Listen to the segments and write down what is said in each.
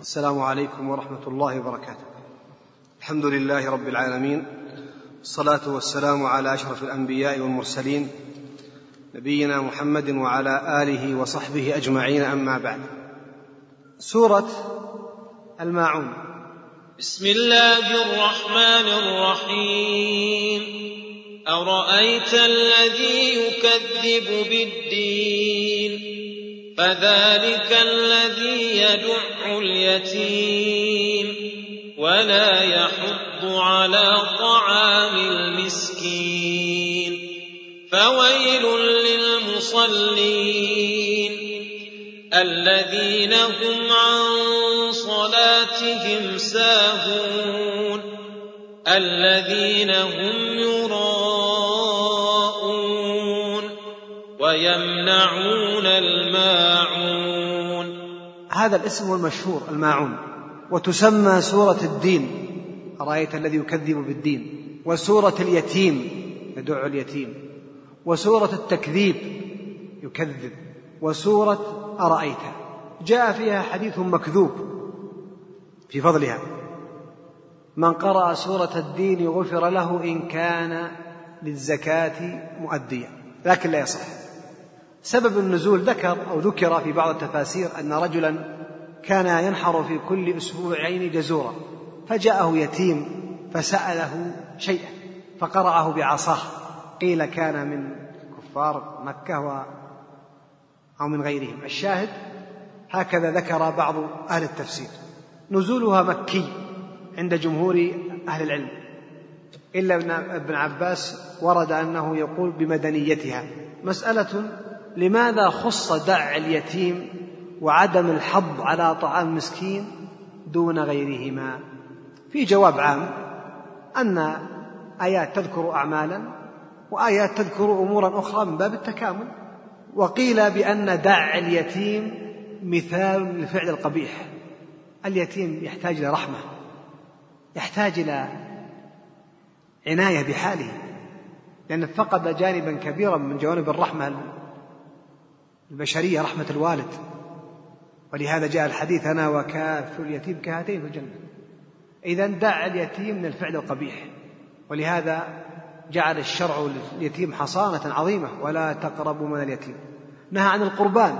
السلام عليكم ورحمة الله وبركاته. الحمد لله رب العالمين الصلاة والسلام على أشرف الأنبياء والمرسلين نبينا محمد وعلى آله وصحبه أجمعين أما بعد. سورة الماعون بسم الله الرحمن الرحيم أرأيت الذي يكذب بالدين فذلك الذي يدع اليتيم ولا يحض على طعام المسكين فويل للمصلين الذين هم عن صلاتهم ساهون الذين هم يراءون ويمنعون الماعون. هذا الاسم المشهور الماعون. وتسمى سورة الدين. أرأيت الذي يكذب بالدين؟ وسورة اليتيم يدع اليتيم. وسورة التكذيب يكذب. وسورة أرأيت. جاء فيها حديث مكذوب في فضلها. من قرأ سورة الدين غفر له إن كان للزكاة مؤديا لكن لا يصح. سبب النزول ذكر أو ذكر في بعض التفاسير أن رجلا كان ينحر في كل أسبوعين جزورا فجاءه يتيم فسأله شيئا فقرأه بعصاه قيل كان من كفار مكة و أو من غيرهم. الشاهد هكذا ذكر بعض أهل التفسير. نزولها مكي عند جمهور أهل العلم إلا ابن عباس ورد أنه يقول بمدنيتها. مسألة لماذا خص دع اليتيم وعدم الحض على طعام مسكين دون غيرهما؟ في جواب عام أن آيات تذكر أعمالا وآيات تذكر أمورا أخرى من باب التكامل وقيل بأن دع اليتيم مثال للفعل القبيح. اليتيم يحتاج إلى رحمة يحتاج إلى عناية بحاله لأنه فقد جانبا كبيرا من جوانب الرحمة البشرية رحمة الوالد. ولهذا جاء الحديث أنا وكاف اليتيم كهاتين في الجنة. إذا دع اليتيم من الفعل القبيح. ولهذا جعل الشرع لليتيم حصانة عظيمة. ولا تقربوا من اليتيم. نهى عن القربان.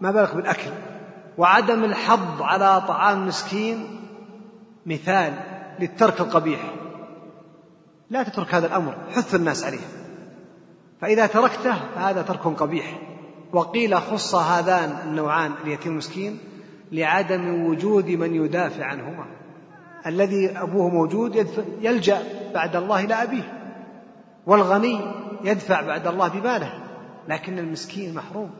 ما بالك بالأكل. وعدم الحض على طعام مسكين مثال للترك القبيح. لا تترك هذا الأمر. حث الناس عليه. فإذا تركته فهذا ترك قبيح. وقيل خص هذان النوعان اليتيم المسكين لعدم وجود من يدافع عنهما. الذي أبوه موجود يلجأ بعد الله إلى أبيه والغني يدفع بعد الله بماله لكن المسكين محروم.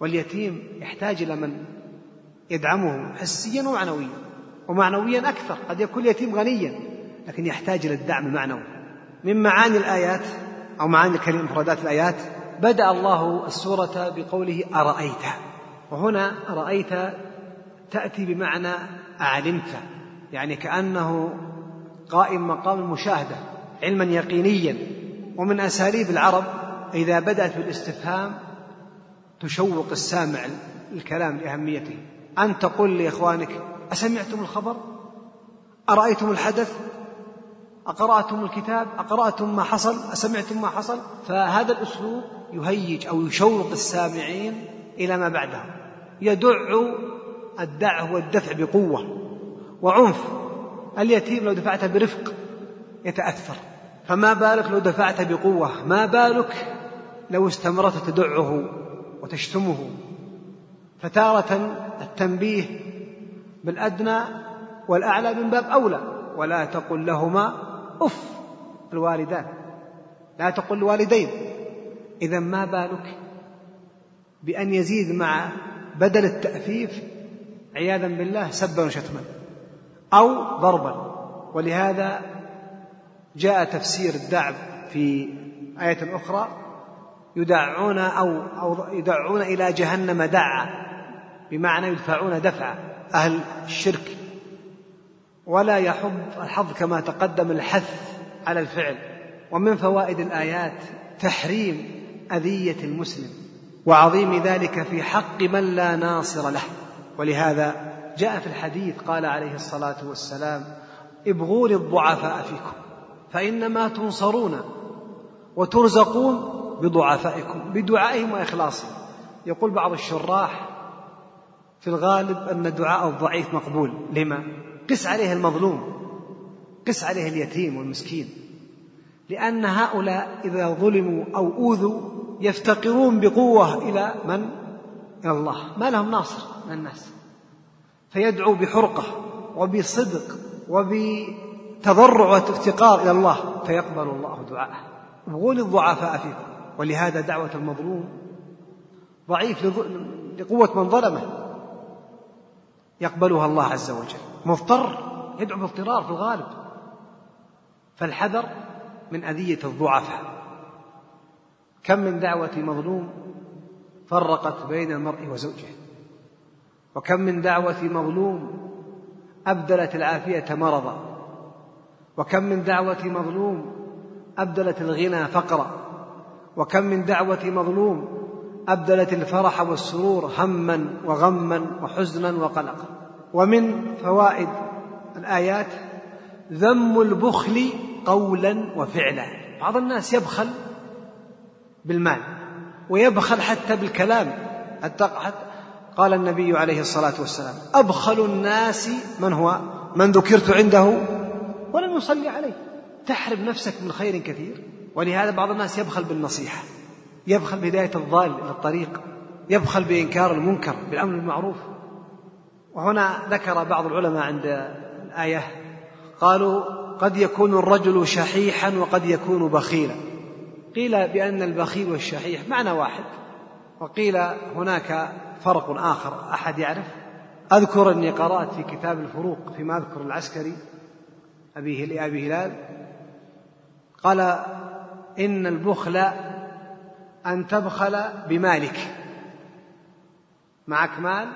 واليتيم يحتاج إلى من يدعمه حسيا ومعنويا ومعنويا أكثر. قد يكون اليتيم غنيا لكن يحتاج إلى الدعم المعنوي من معاني الآيات أو معاني مفردات الآيات بدأ الله السورة بقوله أرأيت. وهنا رأيت تأتي بمعنى أعلمت. يعني كأنه قائم مقام المشاهدة علما يقينيا. ومن أساليب العرب إذا بدأت بالاستفهام تشوق السامع الكلام لأهميته. أن تقول لإخوانك أسمعتم الخبر؟ أرأيتم الحدث؟ أقرأتم الكتاب أقرأتم ما حصل أسمعتم ما حصل فهذا الأسلوب يهيج أو يشوق السامعين إلى ما بعده يدع الدع والدفع بقوة وعنف. اليتيم لو دفعته برفق يتأثر. فما بالك لو دفعته بقوة؟ ما بالك لو استمرت تدعه وتشتمه. فتارة التنبيه بالأدنى والأعلى من باب أولى. ولا تقل لهما أف الوالدان لا تقل الوالدين إذا ما بالك بأن يزيد مع بدل التأفيف عياذا بالله سبا وشتما أو ضربا. ولهذا جاء تفسير الدعب في آية أخرى يدعون أو أو يدعون إلى جهنم دعا بمعنى يدفعون دفعا أهل الشرك. ولا يحض الحظ كما تقدم الحث على الفعل. ومن فوائد الآيات تحريم أذية المسلم وعظيم ذلك في حق من لا ناصر له. ولهذا جاء في الحديث قال عليه الصلاة والسلام ابغوا الضعفاء فيكم فإنما تنصرون وترزقون بضعفائكم بدعائهم وإخلاصهم. يقول بعض الشراح في الغالب أن دعاء الضعيف مقبول. لما؟ قس عليه المظلوم قس عليه اليتيم والمسكين. لأن هؤلاء إذا ظلموا أو أوذوا يفتقرون بقوة إلى من؟ إلى الله. ما لهم ناصر من الناس. فيدعو بحرقة وبصدق وبتضرع وافتقار إلى الله فيقبل الله دعاءه. ابغوا الضعفاء فيكم ولهذا دعوة المظلوم ضعيف لقوة من ظلمه. يقبلها الله عز وجل. مضطر يدعو باضطرار في الغالب. فالحذر من أذية الضعفاء. كم من دعوة مظلوم فرقت بين المرء وزوجه. وكم من دعوة مظلوم أبدلت العافية مرضا. وكم من دعوة مظلوم أبدلت الغنى فقرا. وكم من دعوة مظلوم أبدلت الفرح والسرور هما وغما وحزنا وقلقا. ومن فوائد الآيات ذم البخل قولا وفعلا. بعض الناس يبخل بالمال ويبخل حتى بالكلام. حتى قال النبي عليه الصلاة والسلام أبخل الناس من هو؟ من ذكرت عنده؟ ولم يصلي عليه. تحرم نفسك من خير كثير. ولهذا بعض الناس يبخل بالنصيحة. يبخل بهداية الضال إلى الطريق. يبخل بإنكار المنكر بالأمر بالمعروف وهنا ذكر بعض العلماء عند الآية قالوا قد يكون الرجل شحيحا وقد يكون بخيلا. قيل بأن البخيل والشحيح معنى واحد وقيل هناك فرق آخر أحد يعرف. أذكر أني قرأت في كتاب الفروق فيما أذكر العسكري أبي لأبي هلال. قال إن البخل أن تبخل بمالك معك مال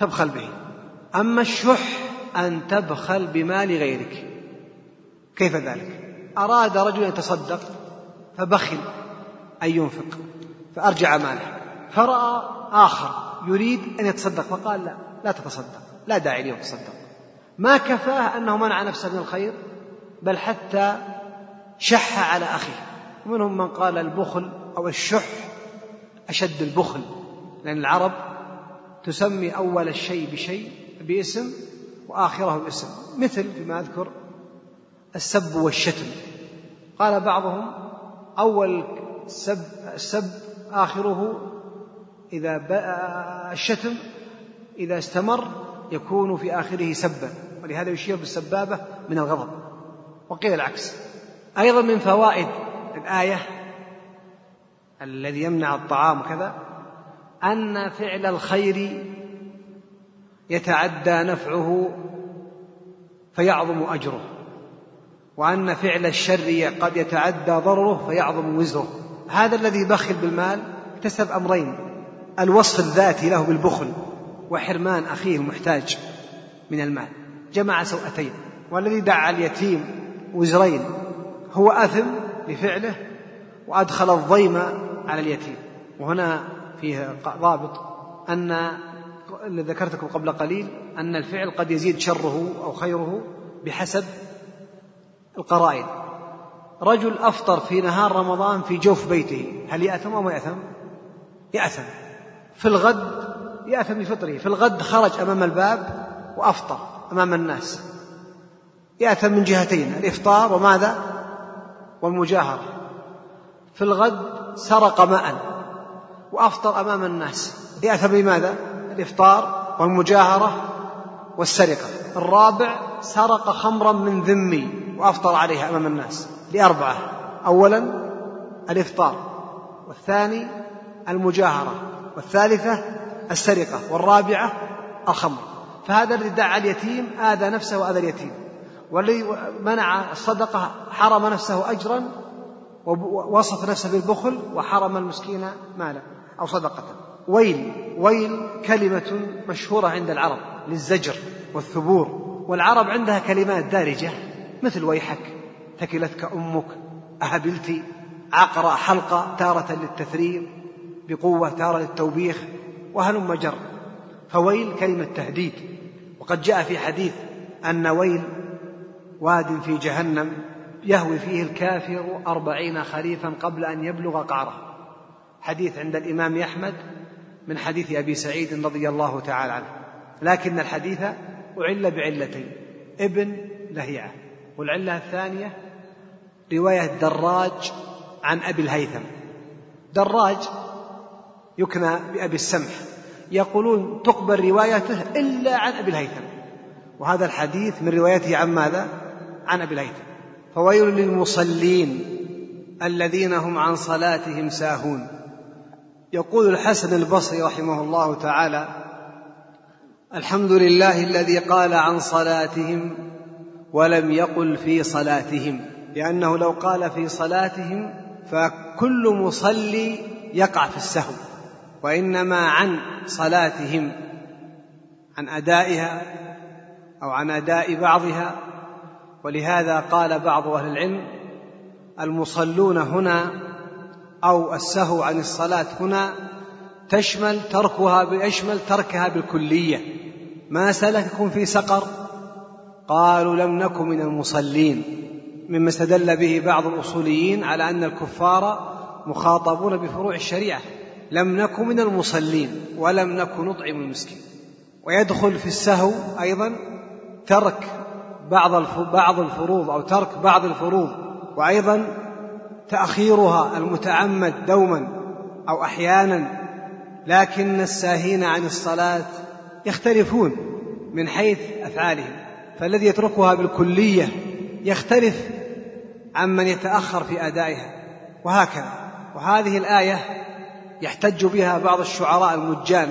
تبخل به. أما الشح أن تبخل بمال غيرك. كيف ذلك؟ أراد رجل يتصدق فبخل أن ينفق فأرجع ماله. فرأى آخر يريد أن يتصدق فقال لا لا تتصدق لا داعي لي تصدق. ما كفاه أنه منع نفسه من الخير بل حتى شح على أخيه. ومنهم من قال البخل أو الشح أشد البخل لأن العرب تسمي أول الشيء بشيء باسم وآخره باسم. مثل فيما أذكر السب والشتم. قال بعضهم أول السب, السب آخره إذا الشتم إذا استمر يكون في آخره سبا. ولهذا يشير بالسبابة من الغضب. وقيل العكس. أيضا من فوائد الآية الذي يمنع الطعام وكذا أن فعل الخير يتعدى نفعه فيعظم أجره وأن فعل الشر قد يتعدى ضرره فيعظم وزره. هذا الذي بخل بالمال اكتسب أمرين الوصف الذاتي له بالبخل وحرمان أخيه المحتاج من المال. جمع سوءتين والذي دعا اليتيم وزرين هو أثم لفعله وأدخل الضيم على اليتيم. وهنا فيه ضابط أن الذي ذكرتكم قبل قليل أن الفعل قد يزيد شره أو خيره بحسب القرائن. رجل أفطر في نهار رمضان في جوف بيته هل يأثم أو ما يأثم؟ يأثم. في الغد يأثم بفطره في الغد خرج أمام الباب وأفطر أمام الناس. يأثم من جهتين الإفطار وماذا؟ والمجاهرة. في الغد سرق ماء. وأفطر أمام الناس. يأثم بماذا الإفطار والمجاهرة والسرقة. الرابع سرق خمرا من ذمي وأفطر عليها أمام الناس. لأربعة. أولا الإفطار. والثاني المجاهرة. والثالثة السرقة. والرابعة الخمر. فهذا الذي دعا اليتيم آذى نفسه وآذى اليتيم. والذي منع الصدقة حرم نفسه أجرا ووصف نفسه بالبخل وحرم المسكين مالا. أو صدقة. ويل ويل كلمة مشهورة عند العرب للزجر والثبور والعرب عندها كلمات دارجة مثل ويحك ثكلتك أمك أهبلت عقر حلقة تارة للتثريب بقوة تارة للتوبيخ وهلم جر. فويل كلمة تهديد. وقد جاء في حديث أن ويل واد في جهنم يهوي فيه الكافر أربعين خريفا قبل أن يبلغ قعره. حديث عند الإمام أحمد من حديث أبي سعيد رضي الله تعالى عنه. لكن الحديث أعل بعلتين ابن لهيعة والعلة الثانية رواية دراج عن أبي الهيثم. دراج يكنى بأبي السمح. يقولون تقبل روايته إلا عن أبي الهيثم. وهذا الحديث من روايته عن ماذا؟ عن أبي الهيثم. فويل للمصلين الذين هم عن صلاتهم ساهون. يقول الحسن البصري رحمه الله تعالى الحمد لله الذي قال عن صلاتهم ولم يقل في صلاتهم لأنه لو قال في صلاتهم فكل مصلي يقع في السهو وإنما عن صلاتهم عن أدائها أو عن أداء بعضها ولهذا قال بعض أهل العلم المصلون هنا أو السهو عن الصلاة هنا تشمل تركها يشمل تركها بالكلية. ما سلككم في سقر؟ قالوا لم نكن من المصلين مما استدل به بعض الأصوليين على أن الكفار مخاطبون بفروع الشريعة. لم نكن من المصلين ولم نكن نطعم المسكين. ويدخل في السهو أيضا ترك بعض بعض الفروض أو ترك بعض الفروض. وأيضا تأخيرها المتعمد دوما أو أحيانا لكن الساهين عن الصلاة يختلفون من حيث أفعالهم. فالذي يتركها بالكلية يختلف عمن يتأخر في أدائها. وهكذا. وهذه الآية يحتج بها بعض الشعراء المجان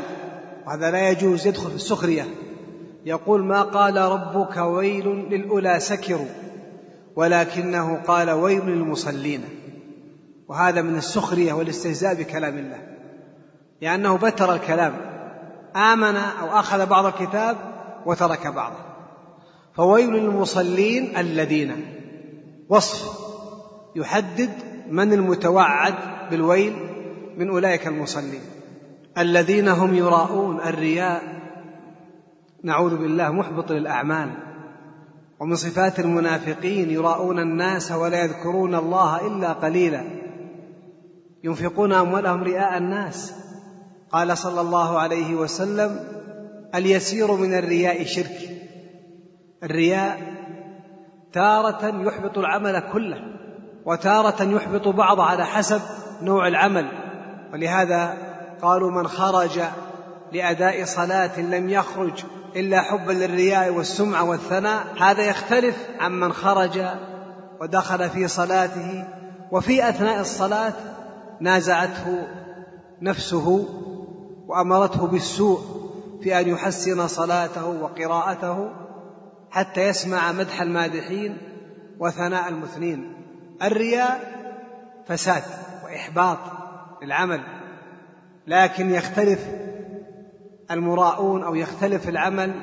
وهذا لا يجوز يدخل في السخرية. يقول ما قال ربك ويل للأولى سكروا ولكنه قال ويل للمصلين. وهذا من السخرية والاستهزاء بكلام الله. لأنه بتر الكلام. آمن أو أخذ بعض الكتاب وترك بعضه فويل للمصلين الذين. وصف. يحدد من المتوعد بالويل من أولئك المصلين. الذين هم يراءون الرياء. نعوذ بالله محبط للأعمال. ومن صفات المنافقين يراءون الناس ولا يذكرون الله إلا قليلا. ينفقون أموالهم رئاء الناس. قال صلى الله عليه وسلم اليسير من الرياء شرك. الرياء تارة يحبط العمل كله وتارة يحبط بعض على حسب نوع العمل. ولهذا قالوا من خرج لأداء صلاة لم يخرج إلا حبا للرياء والسمعة والثناء هذا يختلف عن من خرج ودخل في صلاته. وفي أثناء الصلاة نازعته نفسه وأمرته بالسوء في أن يحسن صلاته وقراءته حتى يسمع مدح المادحين وثناء المثنين. الرياء فساد وإحباط للعمل لكن يختلف المراءون أو يختلف العمل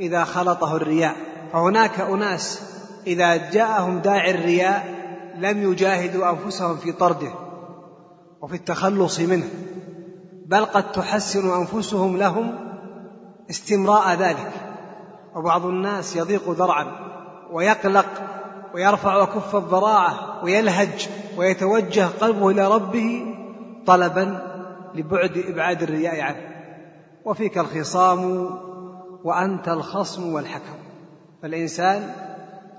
إذا خلطه الرياء. فهناك أناس إذا جاءهم داعي الرياء لم يجاهدوا أنفسهم في طرده. وفي التخلص منه بل قد تحسن أنفسهم لهم استمراء ذلك. وبعض الناس يضيق ذرعا ويقلق ويرفع كف الضراعة ويلهج ويتوجه قلبه إلى ربه طلبا لبعد إبعاد الرياء عنه. وفيك الخصام وأنت الخصم والحكم. فالإنسان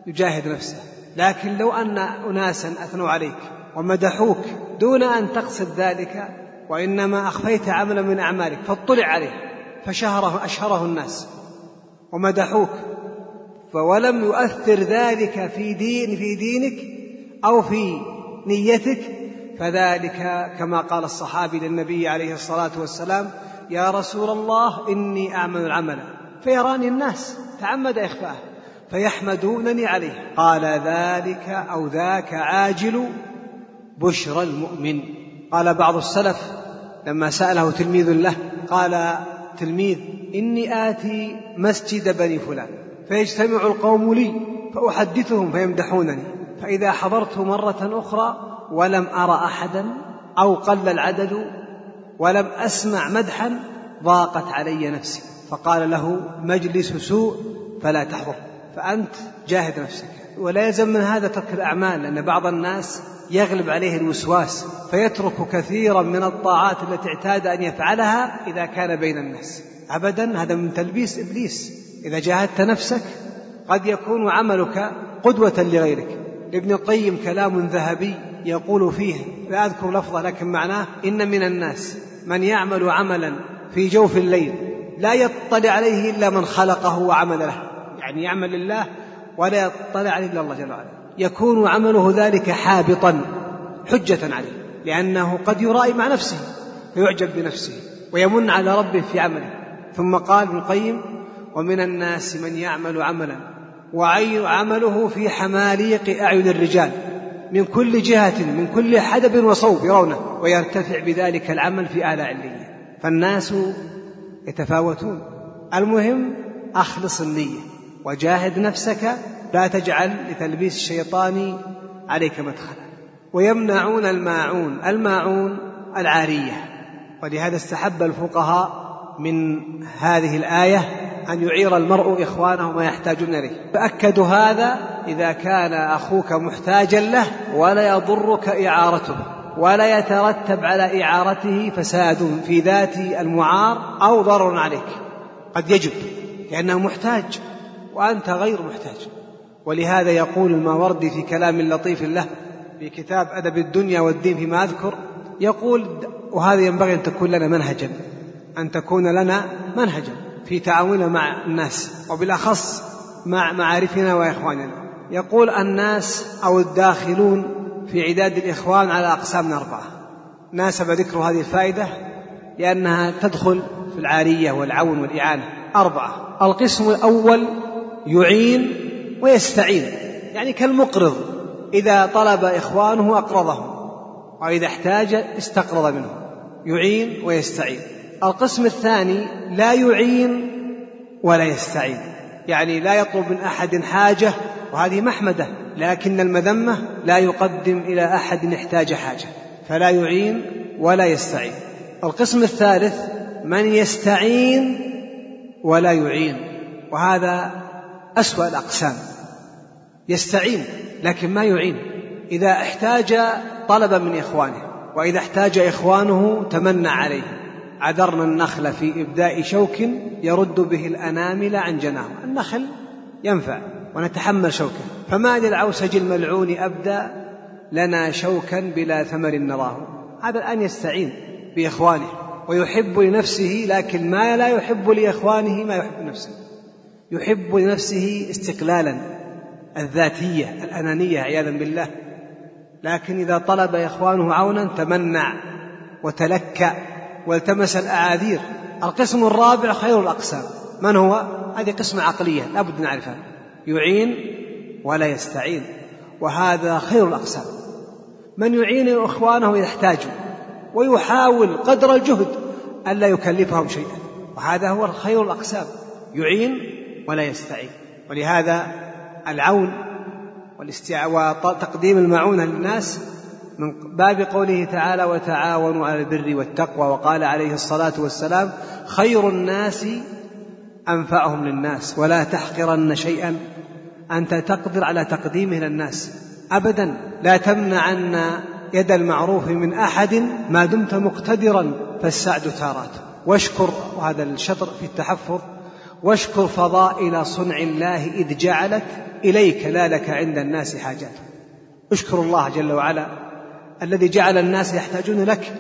يجاهد نفسه لكن لو أن أناسا أثنوا عليك ومدحوك دون أن تقصد ذلك وإنما أخفيت عملا من أعمالك فاطلع عليه فشهره أشهره الناس ومدحوك ولم يؤثر ذلك في دين في دينك أو في نيتك فذلك كما قال الصحابي للنبي عليه الصلاة والسلام يا رسول الله إني أعمل العمل فيراني الناس تعمد إخفاءه فيحمدونني عليه قال ذلك أو ذاك عاجل بشرى المؤمن. قال بعض السلف لما سأله تلميذ له قال تلميذ إني آتي مسجد بني فلان فيجتمع القوم لي فأحدثهم فيمدحونني فإذا حضرت مرة أخرى ولم أرى أحدا أو قل العدد ولم أسمع مدحا ضاقت علي نفسي. فقال له مجلس سوء فلا تحضر فأنت جاهد نفسك. ولا يلزم من هذا ترك الأعمال لأن بعض الناس يغلب عليه الوسواس فيترك كثيرا من الطاعات التي اعتاد أن يفعلها إذا كان بين الناس. ابدا هذا من تلبيس إبليس. إذا جاهدت نفسك قد يكون عملك قدوة لغيرك. لابن القيم كلام ذهبي يقول فيه لا أذكر لفظه لكن معناه إن من الناس من يعمل عملا في جوف الليل لا يطلع عليه إلا من خلقه وعمل له. يعني يعمل لله ولا يطلع عليه إلا الله جل وعلا. يكون عمله ذلك حابطا حجة عليه لأنه قد يرائي مع نفسه فيعجب بنفسه ويمن على ربه في عمله. ثم قال ابن القيم ومن الناس من يعمل عملا وعمله في حماليق أعين الرجال من كل جهة من كل حدب وصوب يرونه ويرتفع بذلك العمل في آلاء علية فالناس يتفاوتون. المهم أخلص النية. وجاهد نفسك لا تجعل لتلبيس الشيطان عليك مدخلا. ويمنعون الماعون الماعون العارية. ولهذا استحب الفقهاء من هذه الآية أن يعير المرء إخوانه ما يحتاجون إليه. فأكدوا هذا إذا كان أخوك محتاجا له ولا يضرك إعارته ولا يترتب على إعارته فساد في ذات المعار أو ضرر عليك. قد يجب لأنه محتاج. وأنت غير محتاج. ولهذا يقول الماوردي في كلام لطيف له في كتاب أدب الدنيا والدين فيما أذكر يقول وهذا ينبغي أن تكون لنا منهجا أن تكون لنا منهجا في تعاملنا مع الناس وبالأخص مع معارفنا وإخواننا. يقول الناس أو الداخلون في عداد الإخوان على أقسام أربعة. ناسب ذكر هذه الفائدة لأنها تدخل في العارية والعون والإعانة. أربعة القسم الأول يعين ويستعين يعني كالمقرض إذا طلب إخوانه أقرضهم وإذا احتاج استقرض منه يعين ويستعين. القسم الثاني لا يعين ولا يستعين يعني لا يطلب من أحد حاجة وهذه محمدة لكن المذمة لا يقدم إلى أحد احتاج حاجة فلا يعين ولا يستعين. القسم الثالث من يستعين ولا يعين وهذا أسوأ الأقسام. يستعين لكن ما يعين. إذا احتاج طلب من إخوانه وإذا احتاج إخوانه تمنى عليه. عذرنا النخل في إبداء شوك يرد به الأنامل عن جناه النخل ينفع ونتحمل شوكه. فما للعوسج الملعون أبدى لنا شوكا بلا ثمر نراه. هذا الآن يستعين بإخوانه ويحب لنفسه لكن ما لا يحب لإخوانه ما يحب لنفسه. يحب لنفسه استقلالا الذاتية الأنانية عياذا بالله. لكن إذا طلب إخوانه عونا تمنع وتلكأ والتمس الأعاذير. القسم الرابع خير الأقسام. من هو؟ هذه قسمة عقلية لا بد نعرفها. يعين ولا يستعين. وهذا خير الأقسام. من يعين إخوانه إذا احتاجوا ويحاول قدر الجهد ألا يكلفهم شيئا. وهذا هو خير الأقسام. يعين ولا يستعين. ولهذا العون وتقديم المعونة للناس من باب قوله تعالى وتعاونوا على البر والتقوى وقال عليه الصلاة والسلام خير الناس أنفعهم للناس ولا تحقرن شيئا. أنت تقدر على تقديمه للناس. أبدا لا تمنعن يد المعروف من أحد ما دمت مقتدرا فالسعد تارات. واشكر وهذا الشطر في التحفظ. واشكر فضائل صنع الله إذ جعلت إليك لا لك عند الناس حاجات. اشكر الله جل وعلا الذي جعل الناس يحتاجون لك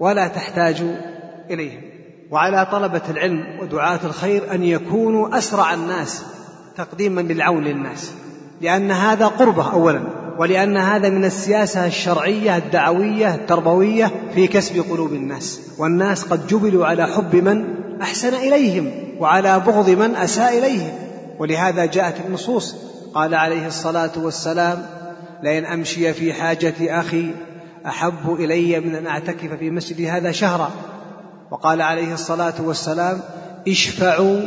ولا تحتاج إليهم. وعلى طلبة العلم ودعاة الخير أن يكونوا أسرع الناس تقديما للعون للناس. لأن هذا قربة أولا ولأن هذا من السياسة الشرعية الدعوية التربوية في كسب قلوب الناس. والناس قد جبلوا على حب من أحسن إليهم وعلى بغض من أساء إليهم. ولهذا جاءت النصوص. قال عليه الصلاة والسلام لئن أمشي في حاجة أخي أحب إلي من أن أعتكف في مسجد هذا شهرا. وقال عليه الصلاة والسلام اشفعوا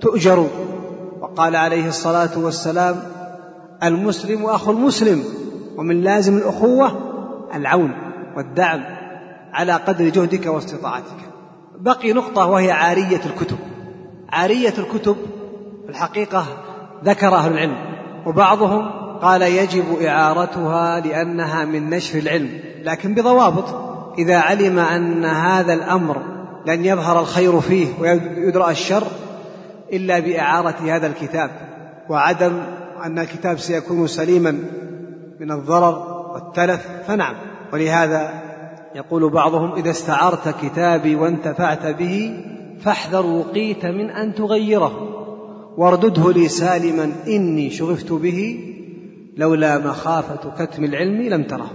تؤجروا. وقال عليه الصلاة والسلام المسلم أخو المسلم ومن لازم الأخوة العون والدعم على قدر جهدك واستطاعتك. بقي نقطة وهي عارية الكتب. عارية الكتب في الحقيقة ذكر أهل العلم وبعضهم قال يجب إعارتها لأنها من نشر العلم لكن بضوابط. إذا علم أن هذا الأمر لن يظهر الخير فيه ويدرأ الشر إلا بإعارة هذا الكتاب وعدم أن الكتاب سيكون سليما من الضرر والتلف فنعم. ولهذا يقول بعضهم إذا استعرت كتابي وانتفعت به فاحذر وقيت من أن تغيره واردده لي سالما إني شغفت به لولا مخافة كتم العلم لم تره.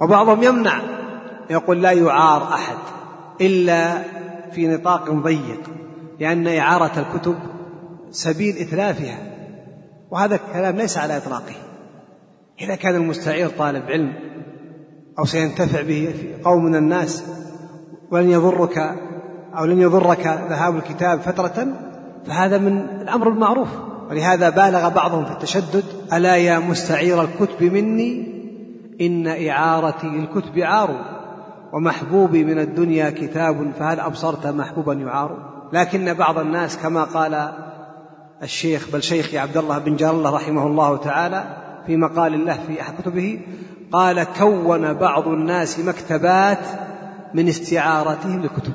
وبعضهم يمنع يقول لا يعار أحد إلا في نطاق ضيق لأن إعارة الكتب سبيل إتلافها وهذا الكلام ليس على إطلاقه. إذا كان المستعير طالب علم أو سينتفع به قوم من الناس ولن يضرك أو لن يضرك ذهاب الكتاب فترة فهذا من الأمر المعروف. ولهذا بالغ بعضهم في التشدد ألا يا مستعير الكتب مني؟ إن إعارتي للكتب عار ومحبوبي من الدنيا كتاب فهل أبصرت محبوبا يعار؟ لكن بعض الناس كما قال الشيخ بل شيخي عبد الله بن جار الله رحمه الله تعالى في مقال له في أحد كتبه قال كون بعض الناس مكتبات من استعارتهم لكتب.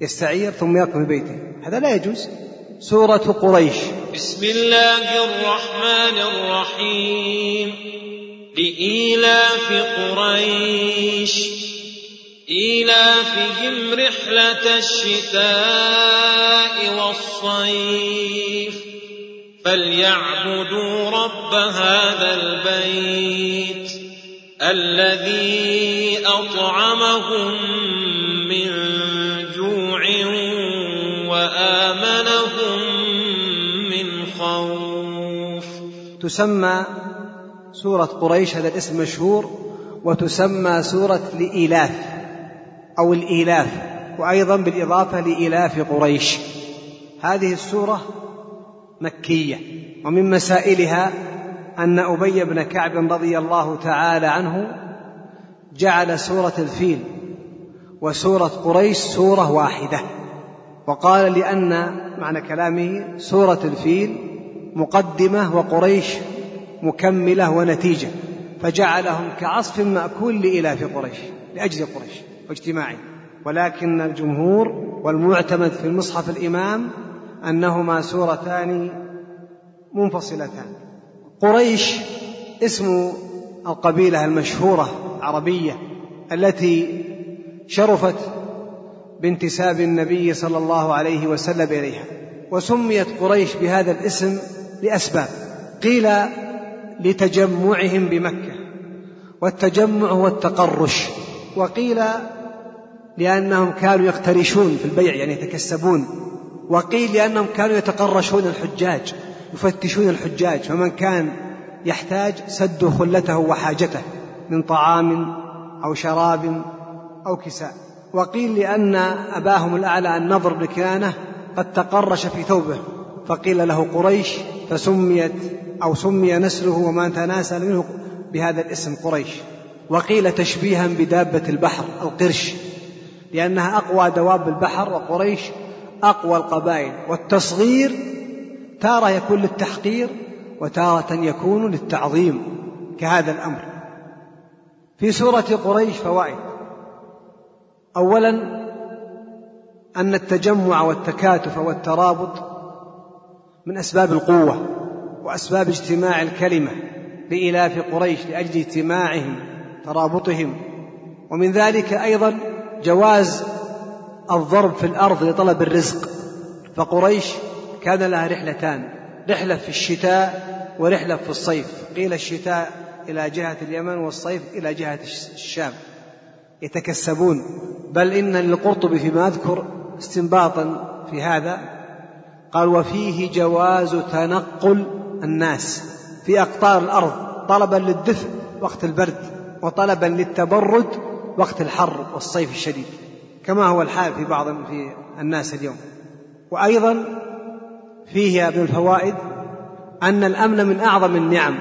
يستعير ثم في بيته. هذا لا يجوز. سورة قريش. بسم الله الرحمن الرحيم. لإيلاف قريش. إيلافهم رحلة الشتاء والصيف. فليعبدوا رب هذا البيت. الذي أطعمهم من جوع وآمنهم من خوف. تسمى سورة قريش هذا الاسم مشهور وتسمى سورة لإيلاف أو الإيلاف وأيضا بالإضافة لإيلاف قريش. هذه السورة مكية ومن مسائلها أن أبي بن كعب رضي الله تعالى عنه جعل سورة الفيل وسورة قريش سورة واحدة. وقال لأن معنى كلامه سورة الفيل مقدمة وقريش مكملة ونتيجة فجعلهم كعصف مأكول لإلاف قريش لأجل قريش واجتماعهم ولكن الجمهور والمعتمد في المصحف الإمام أنهما سورتان منفصلتان. قريش اسم القبيلة المشهورة العربية التي شرفت بانتساب النبي صلى الله عليه وسلم إليها وسميت قريش بهذا الاسم لأسباب. قيل لتجمعهم بمكة والتجمع هو التقرش وقيل لأنهم كانوا يقترشون في البيع يعني يتكسبون وقيل لأنهم كانوا يتقرشون الحجاج. يفتشون الحجاج فمن كان يحتاج سدوا خلته وحاجته من طعام أو شراب أو كساء. وقيل لأن أباهم الأعلى النضر بن كنانة قد تقرش في ثوبه فقيل له قريش فسميت أو سمي نسله وما تناسل منه بهذا الاسم قريش. وقيل تشبيها بدابة البحر القرش لأنها أقوى دواب البحر وقريش أقوى القبائل. والتصغير تارة يكون للتحقير وتارة يكون للتعظيم كهذا الأمر. في سورة قريش فوائد. أولا أن التجمع والتكاتف والترابط من أسباب القوة وأسباب اجتماع الكلمة لإلاف قريش لأجل اجتماعهم ترابطهم. ومن ذلك أيضا جواز الضرب في الأرض لطلب الرزق. فقريش كان لها رحلتان. رحلة في الشتاء ورحلة في الصيف. قيل الشتاء إلى جهة اليمن والصيف إلى جهة الشام. يتكسبون. بل إن للقرطبي فيما أذكر استنباطا في هذا قال وفيه جواز تنقل الناس في أقطار الأرض طلبا للدفء وقت البرد وطلبا للتبرد وقت الحر والصيف الشديد. كما هو الحال في بعض في الناس اليوم. وأيضا فيه من الفوائد أن الأمن من أعظم النعم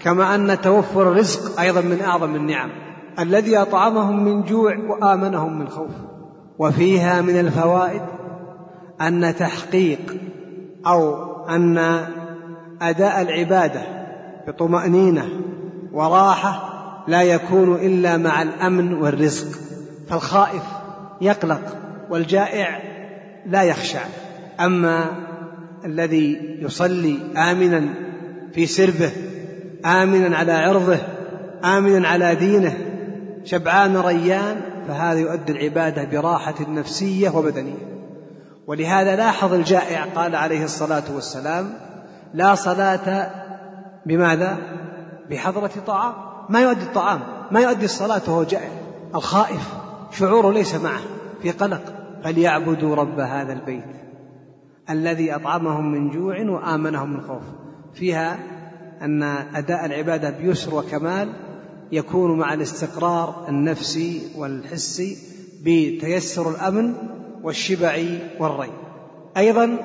كما أن توفر الرزق أيضا من أعظم النعم الذي أطعمهم من جوع وآمنهم من خوف. وفيها من الفوائد أن تحقيق أو أن أداء العبادة بطمأنينة وراحة لا يكون إلا مع الأمن والرزق فالخائف يقلق والجائع لا يخشع. أما الذي يصلي آمنا في سربه آمنا على عرضه آمنا على دينه. شبعان ريان فهذا يؤدي العبادة براحة نفسية وبدنية. ولهذا لاحظ الجائع قال عليه الصلاة والسلام لا صلاة بماذا؟ بحضرة طعام. ما يؤدي الطعام ما يؤدي الصلاة وهو جائع. الخائف شعوره ليس معه في قلق. فليعبدوا رب هذا البيت. الذي أطعمهم من جوع وآمنهم من خوف. فيها أن أداء العبادة بيسر وكمال يكون مع الاستقرار النفسي والحسي بتيسر الأمن والشبع والري. أيضا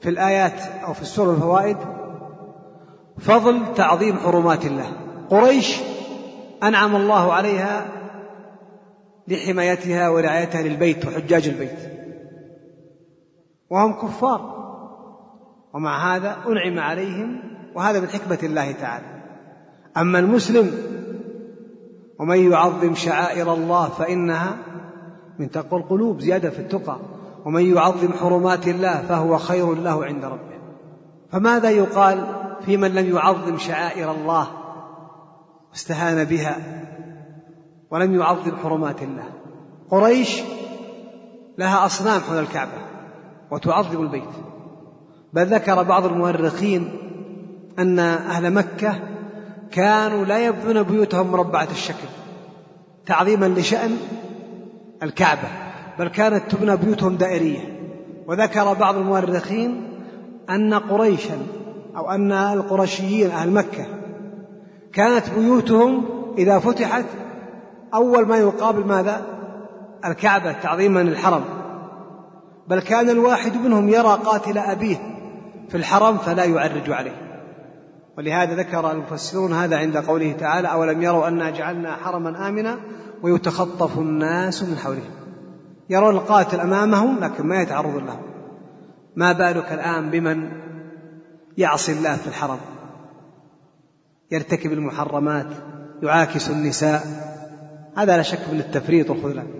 في الآيات أو في السور الفوائد فضل تعظيم حرمات الله. قريش أنعم الله عليها لحمايتها ورعايتها للبيت وحجاج البيت. وهم كفار. ومع هذا أنعم عليهم وهذا من حكمة الله تعالى. أما المسلم ومن يعظم شعائر الله فإنها من تقوى القلوب زيادة في التقى. ومن يعظم حرمات الله فهو خير له عند ربه. فماذا يقال في من لم يعظم شعائر الله؟ واستهان بها. ولم يعظم حرمات الله. قريش لها أصنام حول الكعبة. وتعظم البيت. بل ذكر بعض المؤرخين أن أهل مكة كانوا لا يبنون بيوتهم مربعة الشكل تعظيما لشأن الكعبة بل كانت تبنى بيوتهم دائرية. وذكر بعض المؤرخين أن قريشا أو أن القرشيين أهل مكة كانت بيوتهم إذا فتحت أول ما يقابل ماذا؟ الكعبة تعظيما للحرم. بل كان الواحد منهم يرى قاتل أبيه في الحرم فلا يعرج عليه. ولهذا ذكر المفسرون هذا عند قوله تعالى أولم يروا أنا جعلنا حرما آمنا ويتخطف الناس من حولهم. يرون القاتل أمامهم لكن ما يتعرض له. ما بالك الآن بمن يعصي الله في الحرم؟ يرتكب المحرمات يعاكس النساء. هذا لا شك من التفريط والخذلان.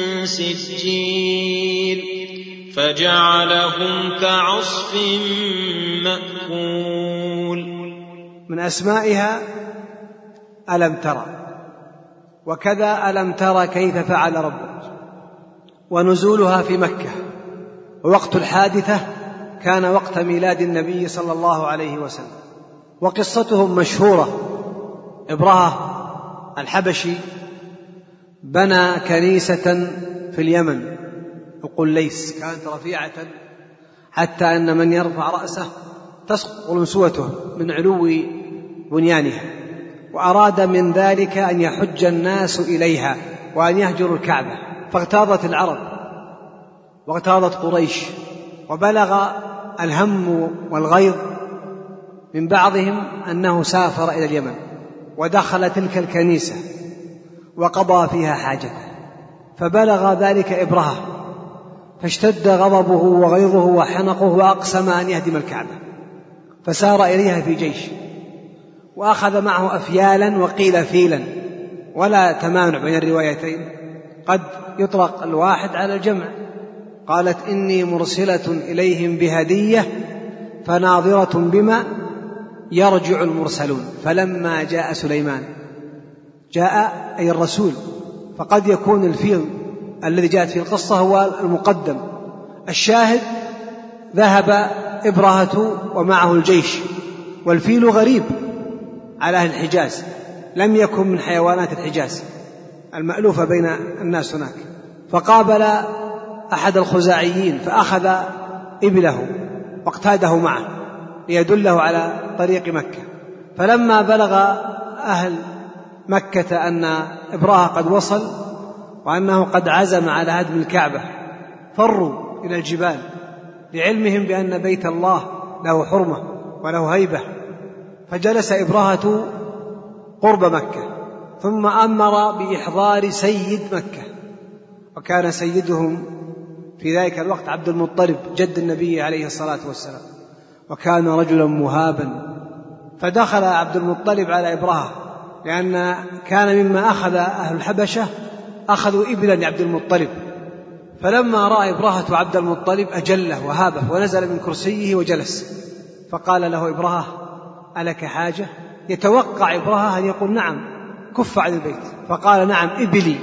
سجيل فجعلهم كعصف مأكول. من أسمائها ألم ترى وكذا ألم ترى كيف فعل ربك. ونزولها في مكة ووقت الحادثة كان وقت ميلاد النبي صلى الله عليه وسلم. وقصتهم مشهورة إبرهة الحبشي بنى كنيسة في اليمن. ليس. كانت رفيعة. حتى أن من يرفع رأسه تسقط أنسوته من علو بنيانها وأراد من ذلك أن يحج الناس إليها وأن يهجروا الكعبة. فاغتاظت العرب واغتاظت قريش وبلغ الهم والغيظ من بعضهم أنه سافر إلى اليمن ودخل تلك الكنيسة وقضى فيها حاجته. فبلغ ذلك إبرهة فاشتد غضبه وغيظه وحنقه وأقسم أن يهدم الكعبة فسار إليها في جيش وأخذ معه أفيالا وقيل فيلا ولا تمانع بين الروايتين قد يطلق الواحد على الجمع قالت إني مرسلة إليهم بهدية فناظرة بما يرجع المرسلون فلما جاء سليمان جاء أي الرسول فقد يكون الفيل الذي جاءت فيه القصة هو المقدم. الشاهد ذهب إبرهة ومعه الجيش والفيل غريب على أهل الحجاز لم يكن من حيوانات الحجاز المألوفة بين الناس هناك. فقابل أحد الخزاعيين فأخذ إبله واقتاده معه ليدله على طريق مكة. فلما بلغ أهل مكة أن إبراه قد وصل وأنه قد عزم على هدم الكعبة فروا إلى الجبال لعلمهم بأن بيت الله له حرمة وله هيبة. فجلس إبراهة قرب مكة ثم أمر بإحضار سيد مكة وكان سيدهم في ذلك الوقت عبد المطلب جد النبي عليه الصلاة والسلام وكان رجلا مهابا. فدخل عبد المطلب على إبراهة لأن كان مما أخذ أهل الحبشة أخذوا إبلا لعبد المطلب. فلما رأى إبراهة عبد المطلب أجله وهابه ونزل من كرسيه وجلس. فقال له إبراهة ألك حاجة؟ يتوقع إبراهة أن يقول نعم كف عن البيت. فقال نعم إبلي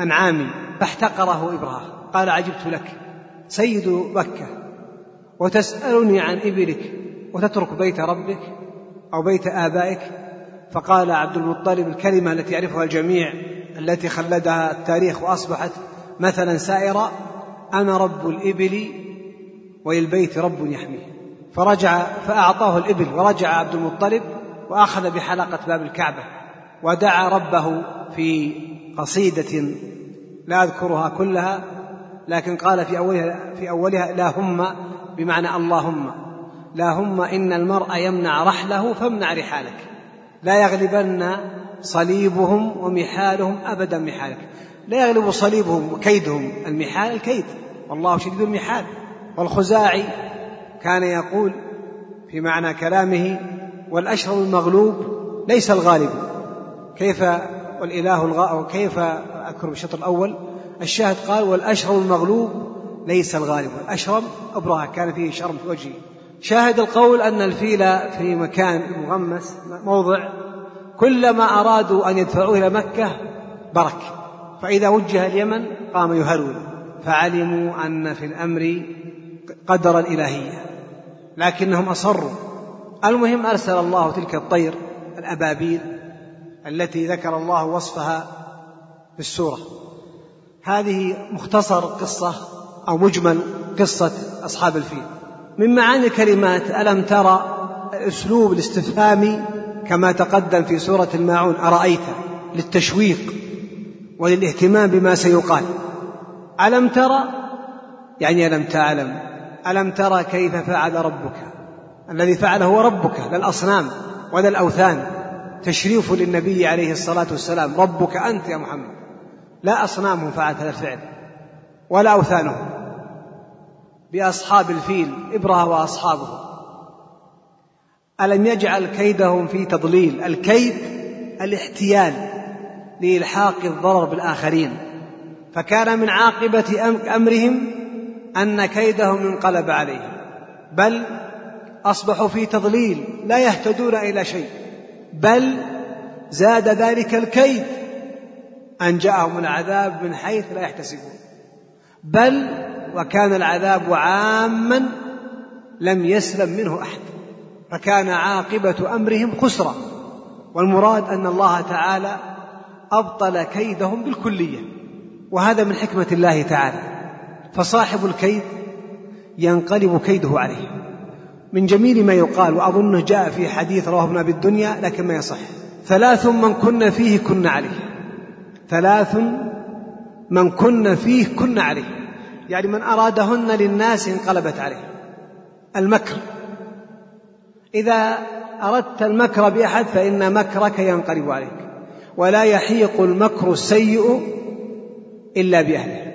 أنعامي. فاحتقره إبراهة. قال عجبت لك. سيد مكة. وتسألني عن إبلك. وتترك بيت ربك أو بيت آبائك. فقال عبد المطلب الكلمة التي يعرفها الجميع التي خلدها التاريخ وأصبحت مثلا سائرا أنا رب الإبل وللبيت رب يحميه فرجع فأعطاه الإبل ورجع عبد المطلب وأخذ بحلقة باب الكعبة ودعا ربه في قصيدة لا أذكرها كلها لكن قال في أولها في أولها لا هم بمعنى اللهم لا هم إن المرء يمنع رحله فامنع رحالك. لا يغلبن صليبهم ومحالهم أبدا محالك لا يغلب صليبهم وكيدهم. المحال الكيد. والله شديد المحال. والخزاعي كان يقول في معنى كلامه والأشرب المغلوب ليس الغالب. كيف والإله الغالب كيف أذكر بالشطر الأول؟ الشاهد قال والأشرب المغلوب ليس الغالب. والأشرب أبرهة. كان فيه شرم في وجهه. شاهد القول أن الفيل في مكان مغمس موضع كلما أرادوا أن يدفعوه إلى مكة برك فإذا وجه اليمن قام يهرول فعلموا أن في الأمر قدرا إلهيا لكنهم أصروا. المهم أرسل الله تلك الطير الأبابيل التي ذكر الله وصفها في السورة. هذه مختصر قصة أو مجمل قصة أصحاب الفيل. من معاني الكلمات ألم ترى الأسلوب الاستفهامي كما تقدم في سورة الماعون؟ أرأيت للتشويق وللاهتمام بما سيقال. ألم ترى يعني ألم تعلم. ألم ترى كيف فعل ربك؟ الذي فعله هو ربك لا الأصنام ولا الأوثان. تشريف للنبي عليه الصلاة والسلام. ربك أنت يا محمد. لا أصنامهم فعلت هذا الفعل ولا أوثانهم بأصحاب الفيل إبرة وأصحابه. ألم يجعل كيدهم في تضليل؟ الكيد الاحتيال لإلحاق الضرر بالآخرين. فكان من عاقبة أمرهم أن كيدهم انقلب عليهم. بل أصبحوا في تضليل لا يهتدون إلى شيء. بل زاد ذلك الكيد. أن جاءهم العذاب من حيث لا يحتسبون. بل وكان العذاب عاما لم يسلم منه أحد فكان عاقبة أمرهم خسرا والمراد أن الله تعالى أبطل كيدهم بالكلية وهذا من حكمة الله تعالى فصاحب الكيد ينقلب كيده عليه. من جميل ما يقال وأظنه جاء في حديث رواه ابن أبي الدنيا لكن ما يصح. ثلاث من كن فيه كن عليه. ثلاث من كن فيه كن عليه. يعني من أرادهن للناس انقلبت عليه. المكر. إذا أردت المكر بأحد فإن مكرك ينقلب عليك ولا يحيق المكر السيء إلا بأهله.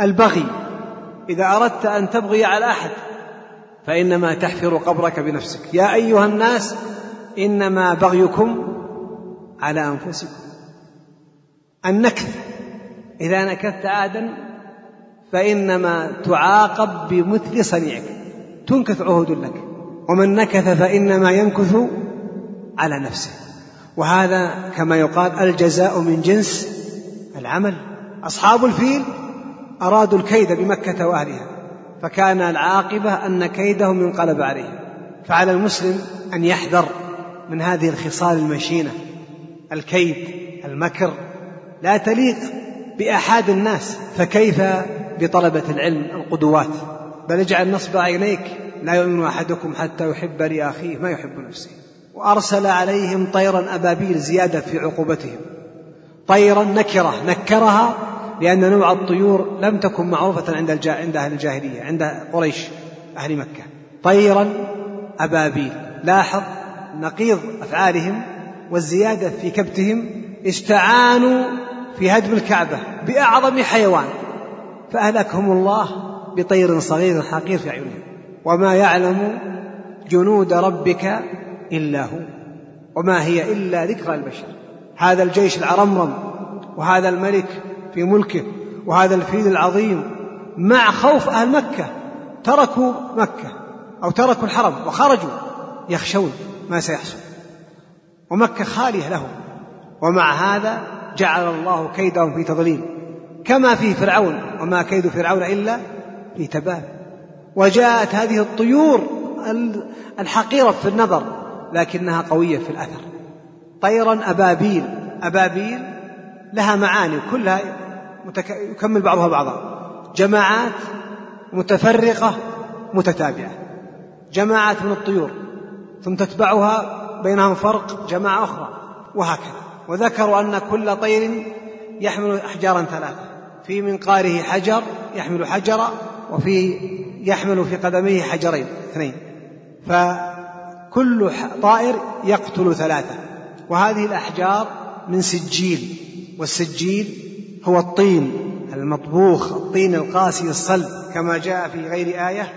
البغي. إذا أردت أن تبغي على أحد فإنما تحفر قبرك بنفسك. يا أيها الناس إنما بغيكم على أنفسكم. النكث. إذا نكثت أحدا فإنما تعاقب بمثل صنيعك تنكث عهد لك ومن نكث فإنما ينكث على نفسه. وهذا كما يقال الجزاء من جنس العمل. أصحاب الفيل أرادوا الكيد بمكة وأهلها فكان العاقبة أن كيدهم انقلب عليهم. فعلى المسلم أن يحذر من هذه الخصال المشينة الكيد المكر لا تليق بأحد الناس فكيف بطلبة العلم القدوات. بل اجعل نصب عينيك لا يؤمن أحدكم حتى يحب لأخيه ما يحب نفسه. وأرسل عليهم طيرا أبابيل زيادة في عقوبتهم. طيرا نكرة نكرها لأن نوع الطيور لم تكن معروفة عند. عند أهل الجاهلية عند قريش أهل مكة. طيرا أبابيل. لاحظ نقيض أفعالهم والزيادة في كبتهم. استعانوا في هدم الكعبة بأعظم حيوان. فأهلكهم الله بطير صغير حقير في أعينهم وما يعلم جنود ربك إلا هو. وما هي إلا ذكرى البشر. هذا الجيش العرمرم وهذا الملك في ملكه وهذا الفيل العظيم مع خوف أهل مكة. تركوا مكة أو تركوا الحرم وخرجوا يخشون ما سيحصل. ومكة خالية لهم. ومع هذا جعل الله كيدهم في تضليل. كما في فرعون وما كيد فرعون إلا في تباب وجاءت هذه الطيور الحقيرة في النظر لكنها قوية في الأثر. طيرا أبابيل. أبابيل لها معاني كلها متك... يكمل بعضها بعضا. جماعات متفرقة متتابعة. جماعات من الطيور ثم تتبعها بينهم فرق جماعة أخرى وهكذا. وذكروا أن كل طير يحمل أحجارا ثلاثة. في منقاره حجر يحمل حجرا وفي يحمل في قدميه حجرين اثنين. فكل طائر يقتل ثلاثة. وهذه الأحجار من سجيل والسجيل هو الطين المطبوخ الطين القاسي الصلب. كما جاء في غير آية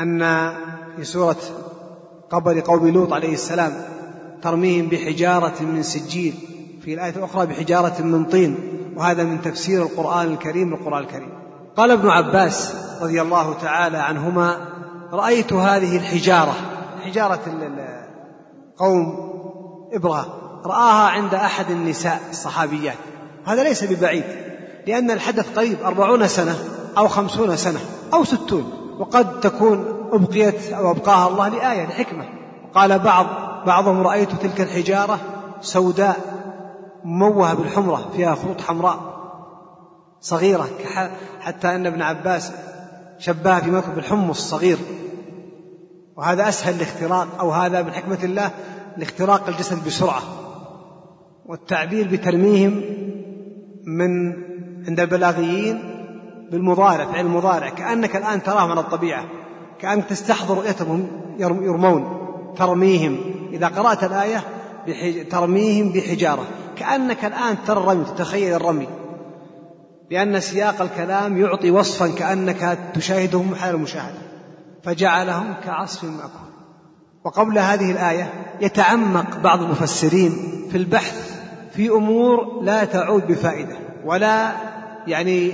أن في سورة قبر قوم لوط عليه السلام ترميهم بحجارة من سجيل في الآية الأخرى بحجارة من طين. وهذا من تفسير القرآن الكريم بالقرآن الكريم. قال ابن عباس رضي الله تعالى عنهما رأيت هذه الحجارة حجارة قوم إبرة رآها عند أحد النساء الصحابيات. هذا ليس ببعيد لأن الحدث قريب أربعون سنة أو خمسون سنة أو ستون وقد تكون أبقيت أو أبقاها الله لآية لحكمة. قال بعض بعضهم رأيت تلك الحجارة سوداء مموهة بالحمرة فيها خطوط حمراء صغيرة حتى أن ابن عباس شبهها في مكة بالحمص الصغير. وهذا أسهل الاختراق أو هذا من حكمة الله لاختراق الجسد بسرعة. والتعبير بترميهم من عند البلاغيين بالمضارع فعل المضارع كأنك الآن تراهم على الطبيعة كأنك تستحضر رؤيتهم يرمون ترميهم. إذا قرأت الآية ترميهم بحجارة. كأنك الآن ترى الرمي تتخيل الرمي. لأن سياق الكلام يعطي وصفا كأنك تشاهدهم حال المشاهدة. فجعلهم كعصف مأكول. وقبل هذه الآية يتعمق بعض المفسرين في البحث في أمور لا تعود بفائدة ولا يعني